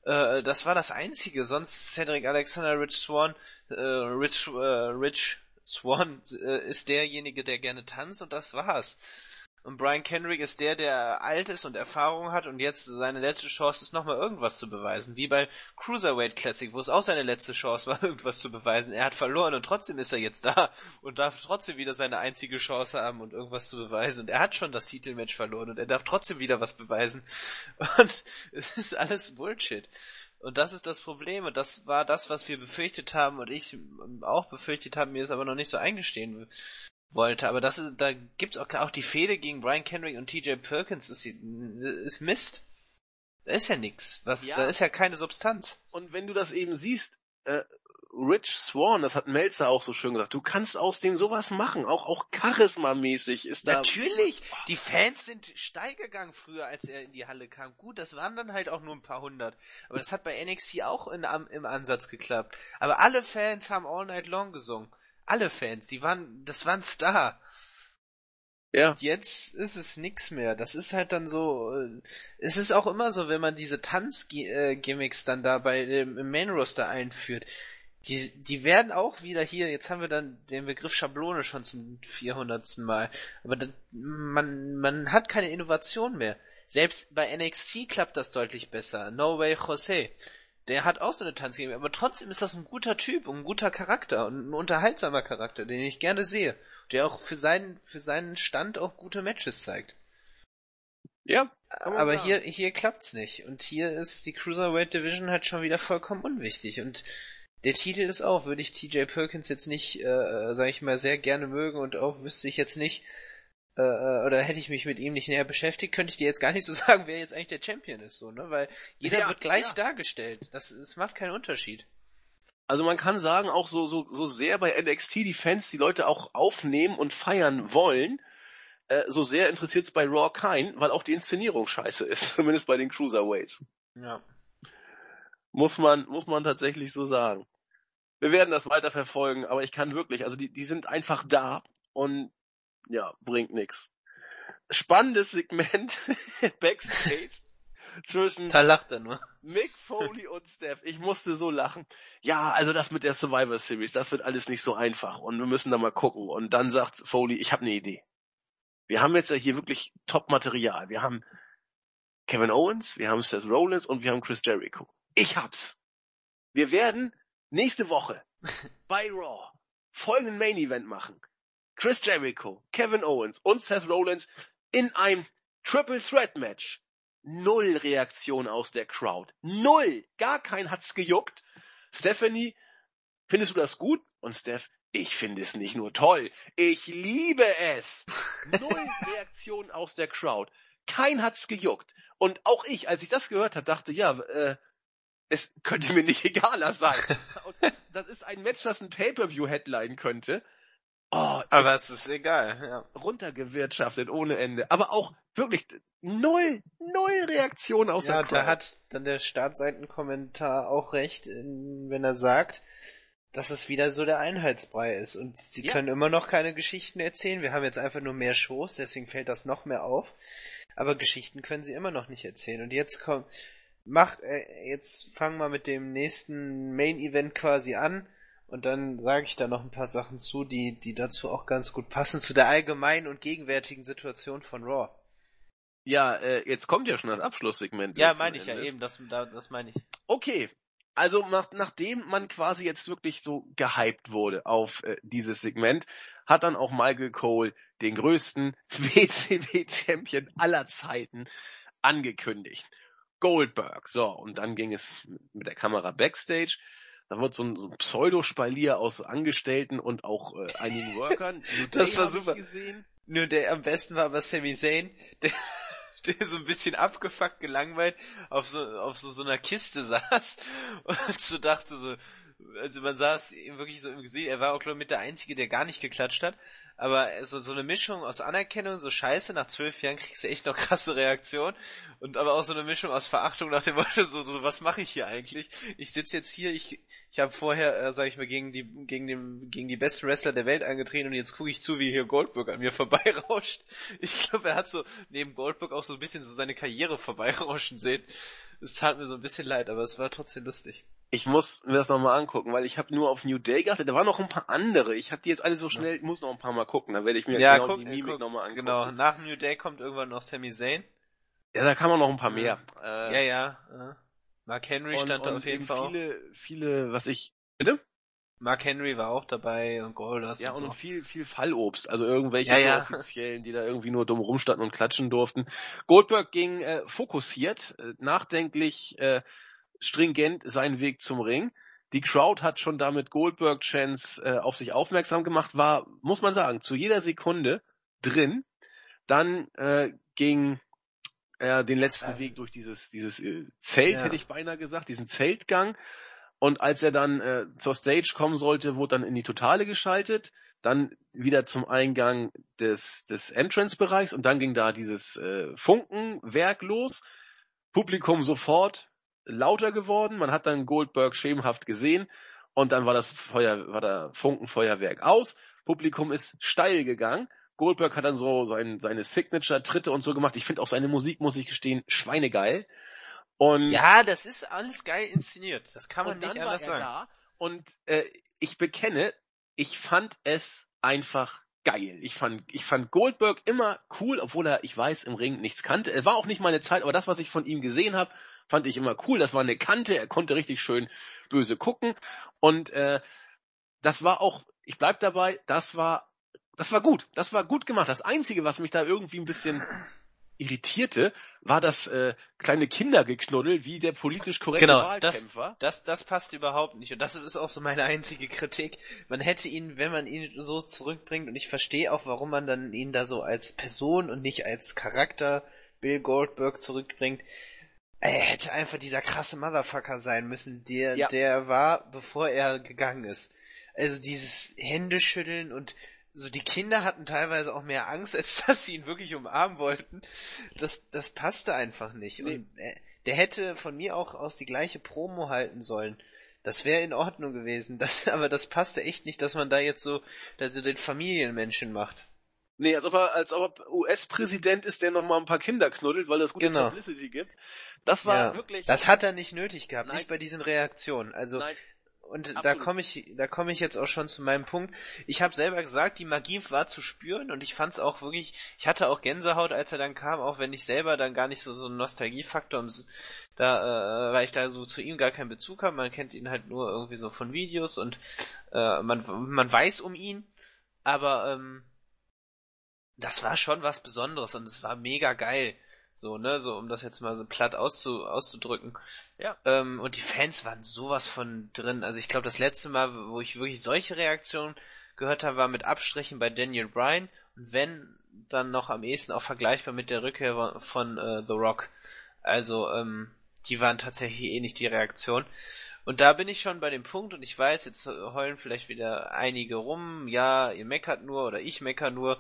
S2: äh, das war das Einzige. Sonst Cedric Alexander, Rich Swan, äh, Rich, äh, Rich Swan äh, ist derjenige, der gerne tanzt und das war's. Und Brian Kendrick ist der, der alt ist und Erfahrung hat und jetzt seine letzte Chance ist, nochmal irgendwas zu beweisen. Wie bei Cruiserweight Classic, wo es auch seine letzte Chance war, irgendwas zu beweisen. Er hat verloren und trotzdem ist er jetzt da und darf trotzdem wieder seine einzige Chance haben und irgendwas zu beweisen. Und er hat schon das Titelmatch verloren und er darf trotzdem wieder was beweisen. Und es ist alles Bullshit. Und das ist das Problem und das war das, was wir befürchtet haben und ich auch befürchtet haben, mir es aber noch nicht so eingestehen wollte. Aber das ist, da gibt's auch, auch die Fehde gegen Brian Kendrick und TJ Perkins ist, ist Mist. Da ist ja nix. Was, ja. Da ist ja keine Substanz.
S1: Und wenn du das eben siehst, äh, Rich Swan, das hat Melzer auch so schön gesagt, du kannst aus dem sowas machen, auch, auch charismamäßig ist da.
S2: Natürlich, die Fans sind steil gegangen früher, als er in die Halle kam. Gut, das waren dann halt auch nur ein paar hundert. Aber das hat bei NXT auch in, im Ansatz geklappt. Aber alle Fans haben All Night Long gesungen alle Fans, die waren, das waren Star. Ja. Jetzt ist es nix mehr. Das ist halt dann so, äh, es ist auch immer so, wenn man diese Tanzgimmicks dann da bei dem im Main Roster einführt. Die, die werden auch wieder hier, jetzt haben wir dann den Begriff Schablone schon zum 400. Mal. Aber das, man, man hat keine Innovation mehr. Selbst bei NXT klappt das deutlich besser. No Way Jose der hat auch so eine Tanzgame, aber trotzdem ist das ein guter Typ und ein guter Charakter und ein unterhaltsamer Charakter, den ich gerne sehe. Der auch für seinen, für seinen Stand auch gute Matches zeigt. Ja. Aber hier, hier klappt's nicht. Und hier ist die Cruiserweight Division halt schon wieder vollkommen unwichtig. Und der Titel ist auch, würde ich TJ Perkins jetzt nicht, äh, äh, sag ich mal, sehr gerne mögen und auch wüsste ich jetzt nicht, äh, äh, oder hätte ich mich mit ihm nicht näher beschäftigt, könnte ich dir jetzt gar nicht so sagen, wer jetzt eigentlich der Champion ist, so, ne? Weil jeder ja, wird gleich ja. dargestellt. Das, das macht keinen Unterschied.
S1: Also man kann sagen, auch so, so, so sehr bei NXT die Fans die Leute auch aufnehmen und feiern wollen, äh, so sehr interessiert es bei Raw kein, weil auch die Inszenierung scheiße ist, zumindest bei den Cruiserweights.
S2: Ja.
S1: Muss man, muss man tatsächlich so sagen. Wir werden das weiter verfolgen, aber ich kann wirklich, also die, die sind einfach da und ja, bringt nix. Spannendes Segment Backstage zwischen
S2: da lacht er nur.
S1: Mick Foley und Steph. Ich musste so lachen. Ja, also das mit der Survivor Series, das wird alles nicht so einfach und wir müssen da mal gucken. Und dann sagt Foley, ich habe eine Idee. Wir haben jetzt ja hier wirklich Top-Material. Wir haben Kevin Owens, wir haben Seth Rollins und wir haben Chris Jericho. Ich hab's. Wir werden nächste Woche bei Raw folgenden Main Event machen. Chris Jericho, Kevin Owens und Seth Rollins in einem Triple Threat Match. Null Reaktion aus der Crowd. Null. Gar kein hat's gejuckt. Stephanie findest du das gut? Und Steph, ich finde es nicht nur toll, ich liebe es. Null Reaktion aus der Crowd. Kein hat's gejuckt. Und auch ich, als ich das gehört habe, dachte, ja, äh, es könnte mir nicht egaler sein. Und das ist ein Match, das ein Pay-Per-View-Headline könnte.
S2: Oh, aber es ist egal, ja.
S1: Runtergewirtschaftet ohne Ende. Aber auch wirklich null, null Reaktion aus
S2: ja,
S1: der Crowd.
S2: da hat dann der Startseitenkommentar auch recht, wenn er sagt, dass es wieder so der Einheitsbrei ist. Und sie ja. können immer noch keine Geschichten erzählen. Wir haben jetzt einfach nur mehr Shows, deswegen fällt das noch mehr auf. Aber Geschichten können sie immer noch nicht erzählen. Und jetzt kommt, mach, äh, jetzt fangen wir mit dem nächsten Main Event quasi an und dann sage ich da noch ein paar Sachen zu, die, die dazu auch ganz gut passen, zu der allgemeinen und gegenwärtigen Situation von Raw.
S1: Ja, äh, jetzt kommt ja schon das Abschlusssegment.
S2: Ja, meine ich ja eben, das, das meine ich.
S1: Okay, also nach, nachdem man quasi jetzt wirklich so gehypt wurde auf äh, dieses Segment, hat dann auch Michael Cole den größten WCW-Champion aller Zeiten angekündigt. Goldberg. So, und dann ging es mit der Kamera backstage da wird so ein, so ein Pseudospalier aus Angestellten und auch äh, einigen Workern.
S2: das war super. Nur der am besten war aber Sami Zayn, der, der so ein bisschen abgefuckt, gelangweilt auf so, auf so, so einer Kiste saß und so dachte so, also man saß ihm wirklich so im Gesicht, er war auch glaube ich mit der Einzige, der gar nicht geklatscht hat, aber so, so eine Mischung aus Anerkennung, so scheiße, nach zwölf Jahren kriegst du echt noch krasse Reaktion und aber auch so eine Mischung aus Verachtung nach dem Motto, so, so was mache ich hier eigentlich? Ich sitze jetzt hier, ich, ich habe vorher, äh, sag ich mal, gegen die, gegen, den, gegen die besten Wrestler der Welt angetreten und jetzt gucke ich zu, wie hier Goldberg an mir vorbeirauscht. Ich glaube, er hat so neben Goldberg auch so ein bisschen so seine Karriere vorbeirauschen sehen. Es tat mir so ein bisschen leid, aber es war trotzdem lustig.
S1: Ich muss mir das nochmal angucken, weil ich habe nur auf New Day geachtet. Da waren noch ein paar andere. Ich habe die jetzt alle so schnell, ich muss noch ein paar Mal gucken. Dann werde ich mir
S2: ja, genau guck, die Mimik nochmal angucken. Genau, nach New Day kommt irgendwann noch Sami Zayn.
S1: Ja, da kann man noch ein paar mehr.
S2: Ja, äh, ja. ja. Mark Henry stand da auf jeden Fall
S1: viele, auch. Viele, was ich... Bitte?
S2: Mark Henry war auch dabei und Goldust
S1: Ja,
S2: und,
S1: und so. viel, viel Fallobst. Also irgendwelche
S2: ja, ja.
S1: Offiziellen, die da irgendwie nur dumm rumstanden und klatschen durften. Goldberg ging äh, fokussiert, äh, nachdenklich, äh, stringent seinen Weg zum Ring die Crowd hat schon damit Goldberg-Chance äh, auf sich aufmerksam gemacht, war, muss man sagen, zu jeder Sekunde drin. Dann äh, ging er den letzten Weg durch dieses, dieses äh, Zelt, ja. hätte ich beinahe gesagt, diesen Zeltgang. Und als er dann äh, zur Stage kommen sollte, wurde dann in die Totale geschaltet, dann wieder zum Eingang des, des Entrance-Bereichs und dann ging da dieses äh, Funkenwerk los. Publikum sofort lauter geworden. Man hat dann Goldberg schemenhaft gesehen und dann war das Feuer, war der Funkenfeuerwerk aus. Publikum ist steil gegangen. Goldberg hat dann so sein, seine Signature-Tritte und so gemacht. Ich finde auch seine Musik, muss ich gestehen, schweinegeil. Und
S2: ja, das ist alles geil inszeniert. Das kann man nicht anders sagen. Da
S1: und äh, ich bekenne, ich fand es einfach geil. Ich fand, ich fand Goldberg immer cool, obwohl er, ich weiß, im Ring nichts kannte. Er war auch nicht meine Zeit, aber das, was ich von ihm gesehen habe, fand ich immer cool. Das war eine Kante, er konnte richtig schön böse gucken. Und äh, das war auch, ich bleib dabei, das war, das war gut. Das war gut gemacht. Das Einzige, was mich da irgendwie ein bisschen irritierte, war das äh, kleine Kindergeknuddel wie der politisch korrekte
S2: genau,
S1: Wahlkämpfer.
S2: Das, das, das passt überhaupt nicht. Und das ist auch so meine einzige Kritik. Man hätte ihn, wenn man ihn so zurückbringt, und ich verstehe auch, warum man dann ihn da so als Person und nicht als Charakter Bill Goldberg zurückbringt, er hätte einfach dieser krasse Motherfucker sein müssen, der, ja. der war, bevor er gegangen ist. Also dieses Händeschütteln und so die Kinder hatten teilweise auch mehr Angst, als dass sie ihn wirklich umarmen wollten. Das, das passte einfach nicht. Nee. Und äh, der hätte von mir auch aus die gleiche Promo halten sollen. Das wäre in Ordnung gewesen. Das, aber das passte echt nicht, dass man da jetzt so, dass er den Familienmenschen macht.
S1: Nee, als ob er, als ob er US-Präsident ist, der noch mal ein paar Kinder knuddelt, weil es gute
S2: genau.
S1: Publicity gibt. Das war ja. wirklich.
S2: Das hat er nicht nötig gehabt, Nein. nicht bei diesen Reaktionen. Also Nein. und Absolut. da komme ich, da komme ich jetzt auch schon zu meinem Punkt. Ich habe selber gesagt, die Magie war zu spüren und ich fand es auch wirklich. Ich hatte auch Gänsehaut, als er dann kam, auch wenn ich selber dann gar nicht so so einen Nostalgiefaktor da, äh, weil ich da so zu ihm gar keinen Bezug habe. Man kennt ihn halt nur irgendwie so von Videos und äh, man man weiß um ihn, aber ähm, das war schon was Besonderes und es war mega geil. So, ne, so um das jetzt mal so platt auszu, auszudrücken.
S1: Ja.
S2: Ähm, und die Fans waren sowas von drin. Also ich glaube, das letzte Mal, wo ich wirklich solche Reaktionen gehört habe, war mit Abstrichen bei Daniel Bryan. Und wenn, dann noch am ehesten auch vergleichbar mit der Rückkehr von äh, The Rock. Also, ähm, die waren tatsächlich eh nicht die Reaktion. Und da bin ich schon bei dem Punkt und ich weiß, jetzt heulen vielleicht wieder einige rum, ja, ihr meckert nur oder ich mecker nur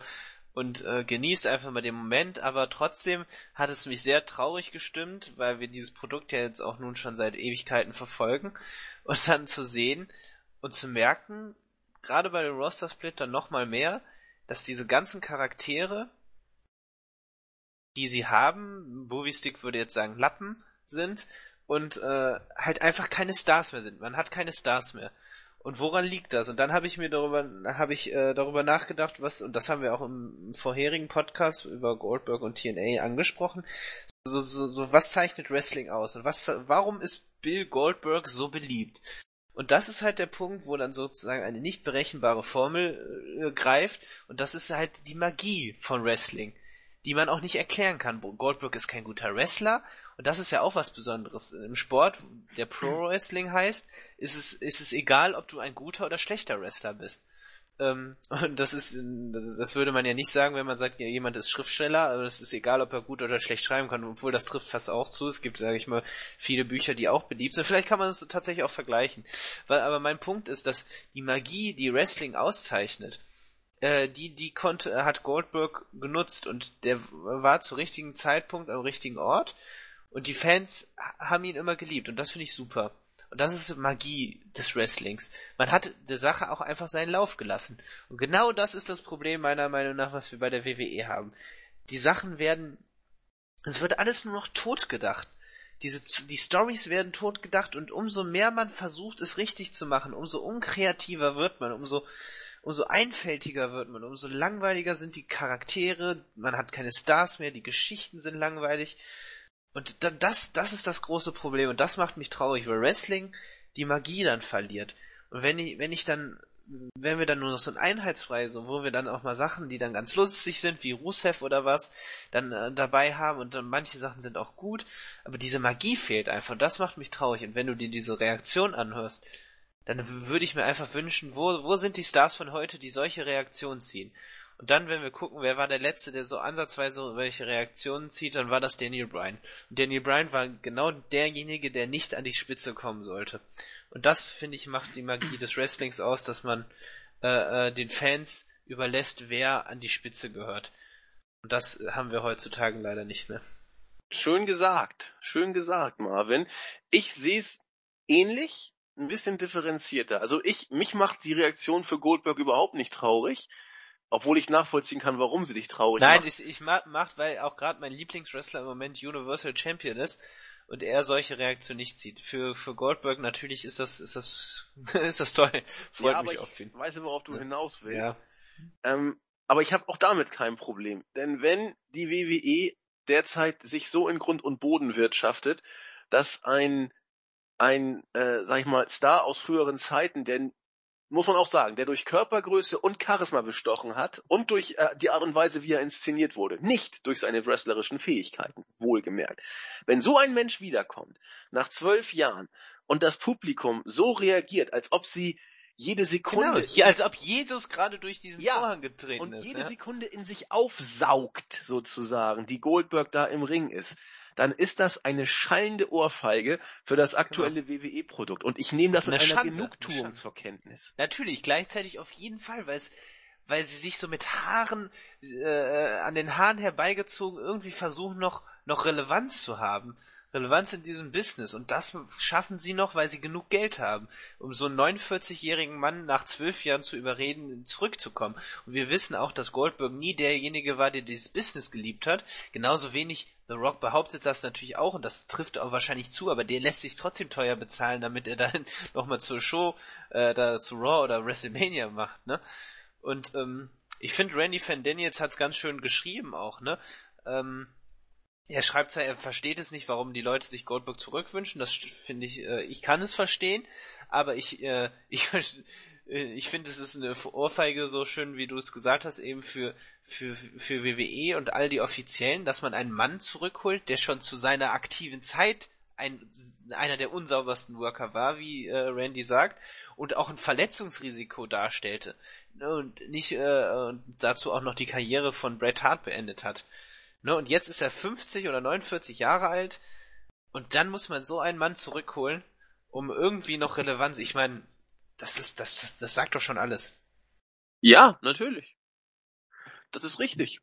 S2: und äh, genießt einfach mal den Moment, aber trotzdem hat es mich sehr traurig gestimmt, weil wir dieses Produkt ja jetzt auch nun schon seit Ewigkeiten verfolgen und dann zu sehen und zu merken, gerade bei dem Roster Split dann nochmal mehr, dass diese ganzen Charaktere, die sie haben, Movie Stick würde jetzt sagen Lappen sind und äh, halt einfach keine Stars mehr sind. Man hat keine Stars mehr. Und woran liegt das? Und dann habe ich mir darüber, habe ich äh, darüber nachgedacht, was, und das haben wir auch im vorherigen Podcast über Goldberg und TNA angesprochen. So, so, so was zeichnet Wrestling aus? Und was, warum ist Bill Goldberg so beliebt? Und das ist halt der Punkt, wo dann sozusagen eine nicht berechenbare Formel äh, greift. Und das ist halt die Magie von Wrestling, die man auch nicht erklären kann. Goldberg ist kein guter Wrestler und das ist ja auch was Besonderes. Im Sport, der Pro Wrestling heißt, ist es, ist es egal, ob du ein guter oder schlechter Wrestler bist. Ähm, und das ist, das würde man ja nicht sagen, wenn man sagt, ja, jemand ist Schriftsteller, aber es ist egal, ob er gut oder schlecht schreiben kann, obwohl das trifft fast auch zu. Es gibt, sage ich mal, viele Bücher, die auch beliebt sind. Vielleicht kann man es tatsächlich auch vergleichen. Weil, aber mein Punkt ist, dass die Magie, die Wrestling auszeichnet, äh, die, die konnte, hat Goldberg genutzt und der war zu richtigen Zeitpunkt am richtigen Ort und die Fans haben ihn immer geliebt und das finde ich super. Und das ist Magie des Wrestlings. Man hat der Sache auch einfach seinen Lauf gelassen. Und genau das ist das Problem meiner Meinung nach, was wir bei der WWE haben. Die Sachen werden, es wird alles nur noch totgedacht. Diese, die Stories werden totgedacht und umso mehr man versucht, es richtig zu machen, umso unkreativer wird man, umso, umso einfältiger wird man, umso langweiliger sind die Charaktere, man hat keine Stars mehr, die Geschichten sind langweilig. Und das, das ist das große Problem und das macht mich traurig, weil Wrestling die Magie dann verliert. Und wenn ich, wenn ich dann, wenn wir dann nur noch so ein einheitsfrei, so wo wir dann auch mal Sachen, die dann ganz lustig sind, wie Rusev oder was, dann äh, dabei haben und dann manche Sachen sind auch gut, aber diese Magie fehlt einfach und das macht mich traurig. Und wenn du dir diese Reaktion anhörst, dann würde ich mir einfach wünschen, wo, wo sind die Stars von heute, die solche Reaktionen ziehen? Und dann, wenn wir gucken, wer war der Letzte, der so ansatzweise welche Reaktionen zieht, dann war das Daniel Bryan. Und Daniel Bryan war genau derjenige, der nicht an die Spitze kommen sollte. Und das, finde ich, macht die Magie des Wrestlings aus, dass man äh, äh, den Fans überlässt, wer an die Spitze gehört. Und das haben wir heutzutage leider nicht mehr.
S1: Schön gesagt, schön gesagt, Marvin. Ich sehe es ähnlich, ein bisschen differenzierter. Also ich, mich macht die Reaktion für Goldberg überhaupt nicht traurig. Obwohl ich nachvollziehen kann, warum sie dich traurig
S2: Nein, macht. ich, ich mach, macht, weil auch gerade mein Lieblingswrestler im Moment Universal Champion ist und er solche Reaktionen nicht zieht. Für, für Goldberg natürlich ist das, ist das, ist das toll. Freut ja, mich auf ihn.
S1: Ich weiß, worauf du ja. hinaus willst. Ja. Ähm, aber ich habe auch damit kein Problem. Denn wenn die WWE derzeit sich so in Grund und Boden wirtschaftet, dass ein, ein, äh, sag ich mal, Star aus früheren Zeiten, der muss man auch sagen, der durch Körpergröße und Charisma bestochen hat und durch äh, die Art und Weise, wie er inszeniert wurde, nicht durch seine wrestlerischen Fähigkeiten, wohlgemerkt. Wenn so ein Mensch wiederkommt, nach zwölf Jahren, und das Publikum so reagiert, als ob sie jede Sekunde. Genau,
S2: ja, als ob Jesus gerade durch diesen ja, Vorhang getreten
S1: und
S2: ist.
S1: Und jede ja? Sekunde in sich aufsaugt, sozusagen, die Goldberg da im Ring ist dann ist das eine schallende Ohrfeige für das aktuelle genau. WWE-Produkt. Und ich nehme das mit einer Schande, Genugtuung eine zur Kenntnis.
S2: Natürlich, gleichzeitig auf jeden Fall, weil es weil sie sich so mit Haaren äh, an den Haaren herbeigezogen irgendwie versuchen noch noch Relevanz zu haben. Relevanz in diesem Business. Und das schaffen sie noch, weil sie genug Geld haben, um so einen 49-jährigen Mann nach zwölf Jahren zu überreden, zurückzukommen. Und wir wissen auch, dass Goldberg nie derjenige war, der dieses Business geliebt hat. Genauso wenig The Rock behauptet das natürlich auch und das trifft auch wahrscheinlich zu, aber der lässt sich trotzdem teuer bezahlen, damit er dann nochmal zur Show, äh, da zu Raw oder WrestleMania macht, ne? Und ähm, ich finde, Randy Van Daniels hat's ganz schön geschrieben auch, ne? Ähm, Er schreibt zwar, er versteht es nicht, warum die Leute sich Goldberg zurückwünschen. Das finde ich, äh, ich kann es verstehen, aber ich, äh, ich, äh, ich finde, es ist eine Ohrfeige so schön, wie du es gesagt hast, eben für, für, für WWE und all die Offiziellen, dass man einen Mann zurückholt, der schon zu seiner aktiven Zeit ein, einer der unsaubersten Worker war, wie äh, Randy sagt, und auch ein Verletzungsrisiko darstellte. Und nicht äh, dazu auch noch die Karriere von Bret Hart beendet hat. Ne, und jetzt ist er 50 oder 49 Jahre alt und dann muss man so einen Mann zurückholen, um irgendwie noch Relevanz. Ich meine, das ist, das, das sagt doch schon alles.
S1: Ja, natürlich. Das ist richtig.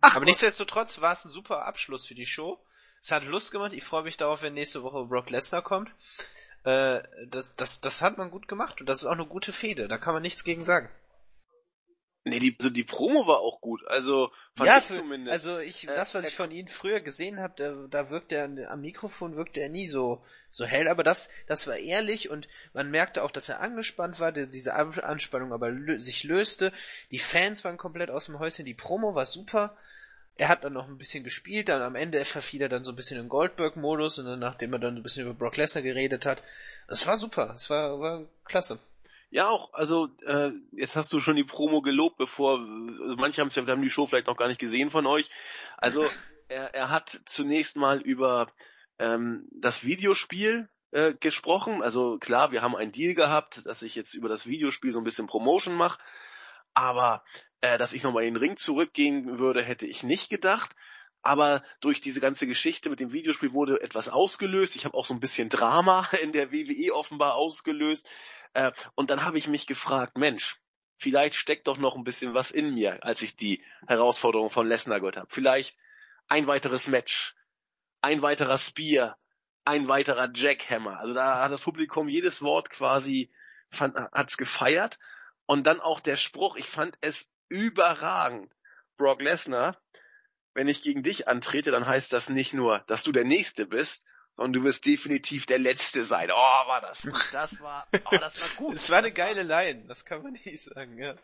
S2: Ach, aber nichtsdestotrotz war es ein super Abschluss für die Show. Es hat Lust gemacht. Ich freue mich darauf, wenn nächste Woche Brock Lesnar kommt. Äh, das, das, das hat man gut gemacht und das ist auch eine gute Fehde. Da kann man nichts gegen sagen.
S1: Nee, die, also die Promo war auch gut. Also
S2: fand ja, ich für, zumindest. Also ich, äh, das, was ich von ihm früher gesehen habe, da, da wirkt er am Mikrofon wirkte er nie so so hell, aber das das war ehrlich und man merkte auch, dass er angespannt war, diese Anspannung aber lö sich löste. Die Fans waren komplett aus dem Häuschen, die Promo war super. Er hat dann noch ein bisschen gespielt, dann am Ende verfiel er dann so ein bisschen in Goldberg-Modus und dann, nachdem er dann ein bisschen über Brock Lesnar geredet hat. Es war super, es war, war klasse.
S1: Ja, auch, also äh, jetzt hast du schon die Promo gelobt, bevor also manche haben ja, haben die Show vielleicht noch gar nicht gesehen von euch. Also er, er hat zunächst mal über ähm, das Videospiel äh, gesprochen. Also klar, wir haben einen Deal gehabt, dass ich jetzt über das Videospiel so ein bisschen Promotion mache, aber äh, dass ich nochmal in den Ring zurückgehen würde, hätte ich nicht gedacht. Aber durch diese ganze Geschichte mit dem Videospiel wurde etwas ausgelöst. Ich habe auch so ein bisschen Drama in der WWE offenbar ausgelöst. Äh, und dann habe ich mich gefragt, Mensch, vielleicht steckt doch noch ein bisschen was in mir, als ich die Herausforderung von Lesnar gehört habe. Vielleicht ein weiteres Match, ein weiterer Spear, ein weiterer Jackhammer. Also da hat das Publikum jedes Wort quasi fand, hat's gefeiert. Und dann auch der Spruch, ich fand es überragend. Brock Lesnar, wenn ich gegen dich antrete, dann heißt das nicht nur, dass du der Nächste bist, und du wirst definitiv der Letzte sein. Oh, war das gut. Das war, oh, das war gut.
S2: Es war eine das geile Line, das kann man nicht sagen, ja.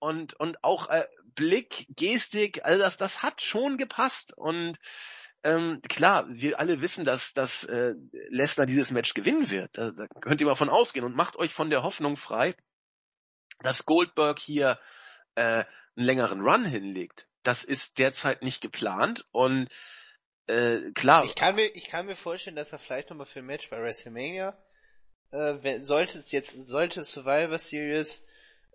S1: Und, und auch äh, Blick, Gestik, all das, das hat schon gepasst. Und ähm, klar, wir alle wissen, dass, dass äh, Lesnar dieses Match gewinnen wird. Da, da könnt ihr mal von ausgehen und macht euch von der Hoffnung frei, dass Goldberg hier äh, einen längeren Run hinlegt. Das ist derzeit nicht geplant und äh, klar.
S2: Ich kann mir, ich kann mir vorstellen, dass er vielleicht nochmal für ein Match bei WrestleMania, äh, wenn, sollte es jetzt, sollte es Survivor Series,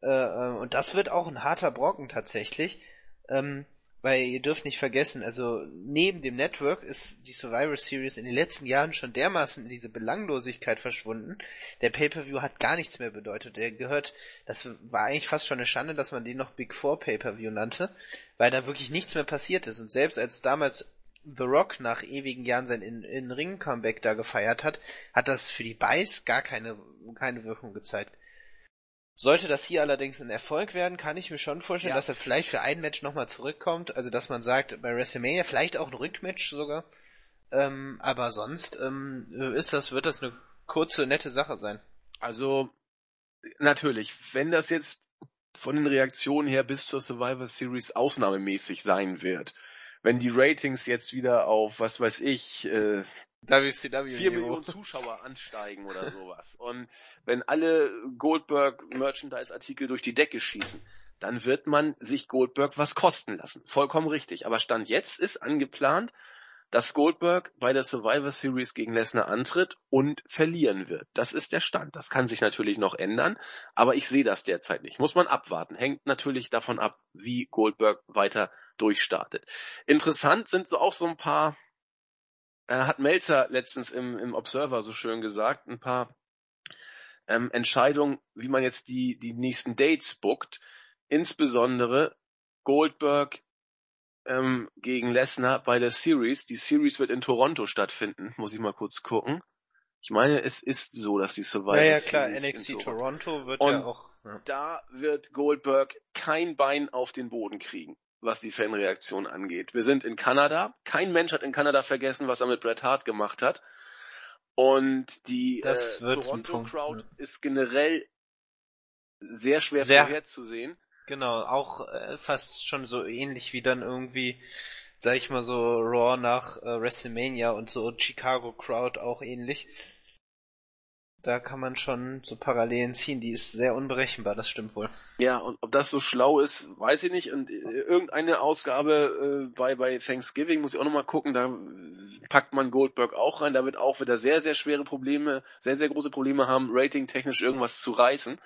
S2: äh, äh, und das wird auch ein harter Brocken tatsächlich, ähm, weil ihr dürft nicht vergessen, also neben dem Network ist die Survivor Series in den letzten Jahren schon dermaßen in diese Belanglosigkeit verschwunden. Der Pay-Per-View hat gar nichts mehr bedeutet. Der gehört, das war eigentlich fast schon eine Schande, dass man den noch Big Four Pay-Per-View nannte, weil da wirklich nichts mehr passiert ist. Und selbst als damals The Rock nach ewigen Jahren sein In-Ring-Comeback da gefeiert hat, hat das für die Bice gar keine, keine Wirkung gezeigt. Sollte das hier allerdings ein Erfolg werden, kann ich mir schon vorstellen, ja. dass er vielleicht für ein Match nochmal zurückkommt. Also dass man sagt, bei WrestleMania vielleicht auch ein Rückmatch sogar. Ähm, aber sonst ähm, ist das, wird das eine kurze, nette Sache sein.
S1: Also natürlich, wenn das jetzt von den Reaktionen her bis zur Survivor Series ausnahmemäßig sein wird, wenn die Ratings jetzt wieder auf, was weiß ich, äh,
S2: WCW
S1: 4 Millionen Zuschauer ansteigen oder sowas. Und wenn alle Goldberg Merchandise Artikel durch die Decke schießen, dann wird man sich Goldberg was kosten lassen. Vollkommen richtig. Aber Stand jetzt ist angeplant, dass Goldberg bei der Survivor Series gegen Lesnar antritt und verlieren wird. Das ist der Stand. Das kann sich natürlich noch ändern, aber ich sehe das derzeit nicht. Muss man abwarten. Hängt natürlich davon ab, wie Goldberg weiter durchstartet. Interessant sind so auch so ein paar, äh, hat Melzer letztens im, im Observer so schön gesagt, ein paar ähm, Entscheidungen, wie man jetzt die, die nächsten Dates bookt. Insbesondere Goldberg ähm, gegen Lesnar bei der Series. Die Series wird in Toronto stattfinden, muss ich mal kurz gucken. Ich meine, es ist so, dass die Survivor
S2: Ja, ja, klar, NXT Toronto. Toronto wird
S1: Und
S2: ja auch.
S1: Ja. Da wird Goldberg kein Bein auf den Boden kriegen, was die Fanreaktion angeht. Wir sind in Kanada. Kein Mensch hat in Kanada vergessen, was er mit Bret Hart gemacht hat. Und die äh, Toronto Crowd ist generell sehr schwer
S2: sehr,
S1: vorherzusehen.
S2: Genau, auch äh, fast schon so ähnlich wie dann irgendwie sag ich mal so, Raw nach äh, WrestleMania und so Chicago Crowd auch ähnlich. Da kann man schon so Parallelen ziehen, die ist sehr unberechenbar, das stimmt wohl.
S1: Ja, und ob das so schlau ist, weiß ich nicht. Und äh, irgendeine Ausgabe äh, bei, bei Thanksgiving muss ich auch nochmal gucken, da packt man Goldberg auch rein, da wird auch wieder sehr, sehr schwere Probleme, sehr, sehr große Probleme haben, ratingtechnisch irgendwas zu reißen.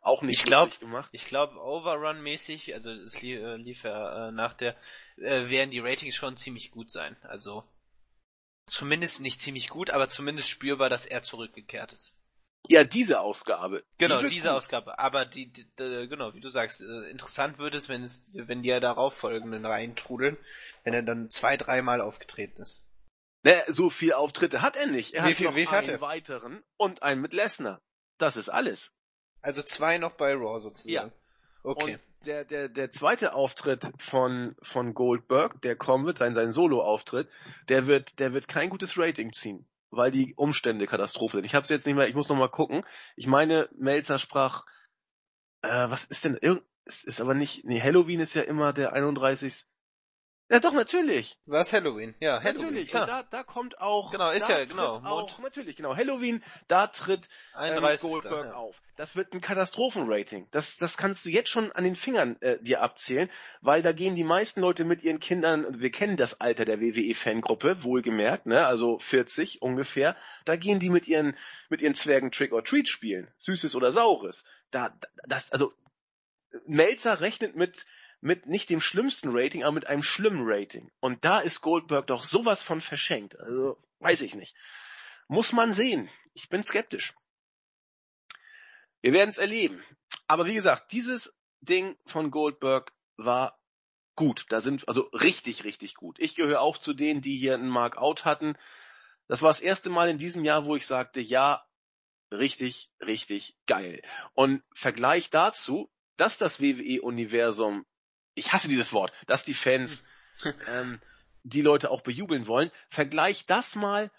S1: Auch nicht
S2: Ich glaub-
S1: gemacht.
S2: Ich glaube, Overrun-mäßig, also es lief, äh, lief ja äh, nach der, äh, werden die Ratings schon ziemlich gut sein. Also zumindest nicht ziemlich gut, aber zumindest spürbar, dass er zurückgekehrt ist.
S1: Ja, diese Ausgabe.
S2: Genau,
S1: die
S2: diese
S1: gut.
S2: Ausgabe. Aber die, die, die, genau, wie du sagst, äh, interessant wird es, wenn es, wenn die ja darauf folgenden reintrudeln, wenn er dann zwei, dreimal aufgetreten ist.
S1: Ne, so viel Auftritte hat er nicht. Er
S2: Wie
S1: hat
S2: viel-
S1: noch
S2: wie viel hat
S1: einen
S2: er?
S1: weiteren und einen mit Lesnar. Das ist alles.
S2: Also zwei noch bei Raw sozusagen.
S1: Ja.
S2: Okay.
S1: Und der, der, der zweite Auftritt von, von Goldberg, der kommen wird, sein, sein Solo-Auftritt, der wird, der wird kein gutes Rating ziehen, weil die Umstände Katastrophe sind. Ich hab's jetzt nicht mehr, ich muss noch mal gucken. Ich meine, Melzer sprach, äh, was ist denn, irgend, es ist aber nicht, nee, Halloween ist ja immer der 31. Ja, doch, natürlich.
S2: Was Halloween? Ja, Halloween.
S1: natürlich.
S2: Klar.
S1: Und da, da kommt auch.
S2: Genau, ist ja, genau,
S1: Auch, natürlich, genau. Halloween, da tritt ähm,
S2: 31.
S1: Goldberg
S2: ja.
S1: auf. Das wird ein Katastrophenrating. Das, das kannst du jetzt schon an den Fingern äh, dir abzählen, weil da gehen die meisten Leute mit ihren Kindern, wir kennen das Alter der WWE-Fangruppe, wohlgemerkt, ne, also 40 ungefähr, da gehen die mit ihren, mit ihren Zwergen Trick or Treat spielen. Süßes oder Saures. Da- das, also, Melzer rechnet mit, mit nicht dem schlimmsten Rating, aber mit einem schlimmen Rating. Und da ist Goldberg doch sowas von verschenkt. Also, weiß ich nicht. Muss man sehen. Ich bin skeptisch. Wir werden es erleben. Aber wie gesagt, dieses Ding von Goldberg war gut. Da sind, also richtig, richtig gut. Ich gehöre auch zu denen, die hier einen Mark-out hatten. Das war das erste Mal in diesem Jahr, wo ich sagte, ja, richtig, richtig geil. Und Vergleich dazu, dass das WWE-Universum, ich hasse dieses Wort, dass die Fans ähm, die Leute auch bejubeln wollen, vergleich das mal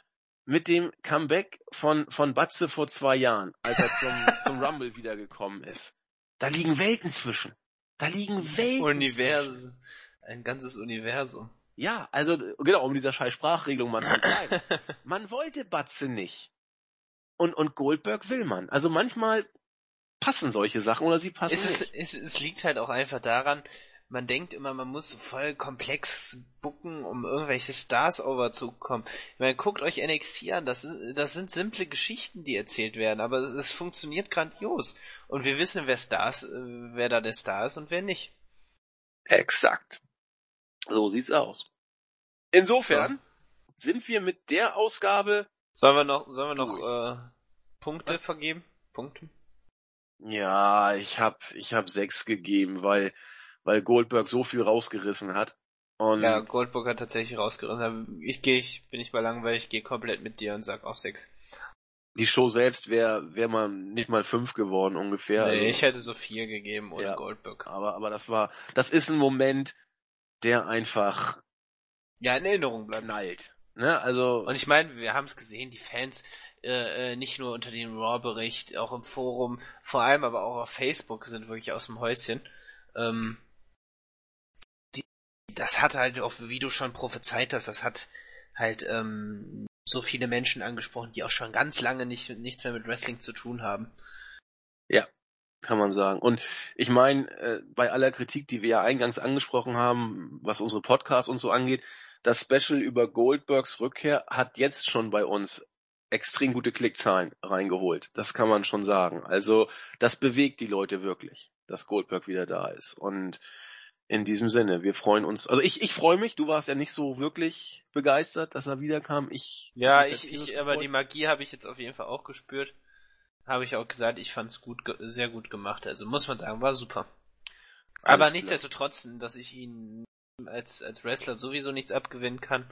S1: mit dem Comeback von, von Batze vor zwei Jahren, als er zum, zum Rumble wiedergekommen ist. Da liegen Welten zwischen. Da liegen Welten zwischen.
S2: Universum. Ein ganzes Universum.
S1: Ja, also genau, um dieser scheiß Sprachregelung mal zu bleiben. man wollte Batze nicht. Und, und Goldberg will man. Also manchmal passen solche Sachen oder sie passen
S2: es, ist,
S1: nicht.
S2: es, es liegt halt auch einfach daran, man denkt immer, man muss so voll komplex bucken, um irgendwelche Stars overzukommen. Ich meine, guckt euch NXT an, das, sind- das sind simple Geschichten, die erzählt werden, aber es, es funktioniert grandios. Und wir wissen, wer Stars, äh, wer da der Star ist und wer nicht.
S1: Exakt. So sieht's aus. Insofern sind wir mit der Ausgabe,
S2: Sollen wir noch, sollen wir noch
S1: Durch.
S2: äh, Punkte
S1: Was?
S2: vergeben? Punkte?
S1: ja, ich hab, ich hab sechs gegeben, weil, weil Goldberg so viel rausgerissen hat. Und
S2: Ja, Goldberg hat tatsächlich rausgerissen. Ich gehe, ich bin nicht mal langweilig, ich gehe komplett mit dir und sag auch sechs.
S1: die Show selbst wäre, wär mal nicht mal fünf geworden ungefähr.
S2: nee,
S1: Also-
S2: ich hätte so vier gegeben ohne
S1: Ja.
S2: Goldberg.
S1: aber, aber das war, das ist ein Moment, der einfach
S2: Ja, in Erinnerung bleibt.
S1: knallt. Ne, also,
S2: Und ich meine, wir haben es gesehen, die Fans, äh, äh, nicht nur unter dem Raw-Bericht, auch im Forum, vor allem aber auch auf Facebook sind wirklich aus dem Häuschen. Ähm, das hat halt, wie du schon prophezeit hast, das hat halt ähm, so viele Menschen angesprochen, die auch schon ganz lange nicht, nichts mehr mit Wrestling zu tun haben.
S1: kann man sagen. Und ich meine, äh, bei aller Kritik, die wir ja eingangs angesprochen haben, was unsere Podcasts und so angeht, das Special über Goldbergs Rückkehr hat jetzt schon bei uns extrem gute Klickzahlen reingeholt. Das kann man schon sagen. Also das bewegt die Leute wirklich, dass Goldberg wieder da ist. Und in diesem Sinne, wir freuen uns. Also ich, ich freue mich. Du warst ja nicht so wirklich begeistert, dass er wiederkam. Ich
S2: Ja, ich, ich, aber die Magie habe ich jetzt auf jeden Fall auch gespürt. Habe ich auch gesagt, ich fand's gut, sehr gut gemacht. Also muss man sagen, war super.
S1: Alles
S2: Aber
S1: klar.
S2: nichtsdestotrotz, dass ich ihn als, als Wrestler sowieso nichts abgewinnen kann,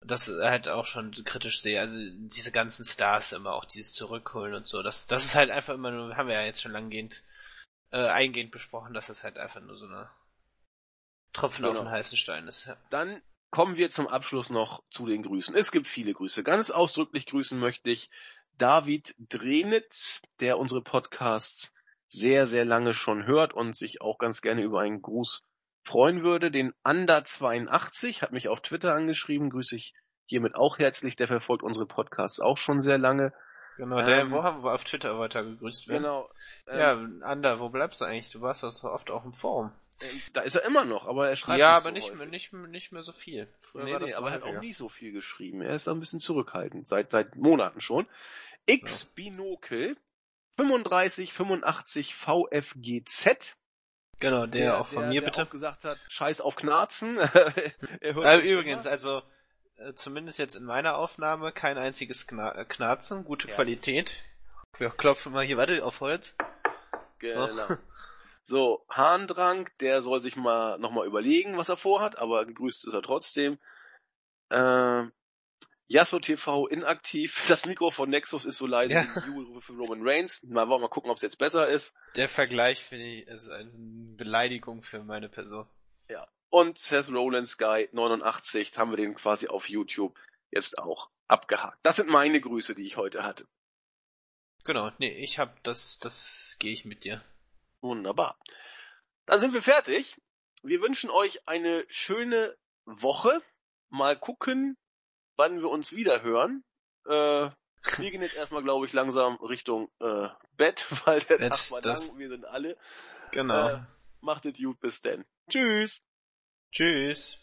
S2: das halt auch schon kritisch sehe. Also diese ganzen Stars immer, auch dieses Zurückholen und so, das, das ist halt einfach immer nur, haben wir ja jetzt schon langgehend, äh, eingehend besprochen, dass das halt einfach nur so eine Tropfen auf
S1: Genau.
S2: den heißen Stein ist. Ja.
S1: Dann kommen wir zum Abschluss noch zu den Grüßen. Es gibt viele Grüße. Ganz ausdrücklich grüßen möchte ich David Drenitz, der unsere Podcasts sehr, sehr lange schon hört und sich auch ganz gerne über einen Gruß freuen würde. Den Under 82 hat mich auf Twitter angeschrieben, grüße ich hiermit auch herzlich. Der verfolgt unsere Podcasts auch schon sehr lange.
S2: Genau, der
S1: Ähm,
S2: wo haben wir auf Twitter weiter gegrüßt werden.
S1: Genau. Ähm,
S2: Ja, Ander, wo bleibst du eigentlich? Du warst doch so oft auch im Forum.
S1: Da ist er immer noch, aber er schreibt
S2: ja,
S1: nicht
S2: aber
S1: so
S2: nicht
S1: häufig.
S2: mehr, nicht, mehr- nicht mehr so viel. Früher
S1: Nee,
S2: war das
S1: nee, aber er hat auch nicht so viel geschrieben. Er ist ein bisschen zurückhaltend, seit, seit Monaten schon. X Binokel 35 85 VFGZ.
S2: Genau, der, auch von mir
S1: der
S2: bitte.
S1: auch gesagt hat, scheiß auf Knarzen. er hört
S2: Äh, übrigens,
S1: immer.
S2: also äh, zumindest jetzt in meiner Aufnahme kein einziges Kna äh, Knarzen, gute
S1: Ja.
S2: Qualität. Wir klopfen mal hier, warte, auf Holz.
S1: Genau. So, Harndrang, der soll sich mal nochmal überlegen, was er vorhat, aber gegrüßt ist er trotzdem. Äh, Yasso TV inaktiv. Das Mikro von Nexus ist so leise
S2: Ja.
S1: wie für Roman Reigns. Mal, wollen wir mal gucken, ob es jetzt besser ist.
S2: Der Vergleich finde ich ist eine Beleidigung für meine Person.
S1: Und Seth Rollins Guy 89 haben wir den quasi auf YouTube jetzt auch abgehakt. Das sind meine Grüße, die ich heute hatte.
S2: Genau, nee, ich hab das, das gehe ich mit dir.
S1: Wunderbar. Dann sind wir fertig. Wir wünschen euch eine schöne Woche. Mal gucken, wann wir uns wieder hören. Äh, wir gehen jetzt erstmal, glaube ich, langsam Richtung äh, Bett, weil der
S2: Bett,
S1: Tag war
S2: das-
S1: lang. Wir sind alle.
S2: Genau.
S1: Äh, macht es gut, bis denn. Tschüss.
S2: Tschüss.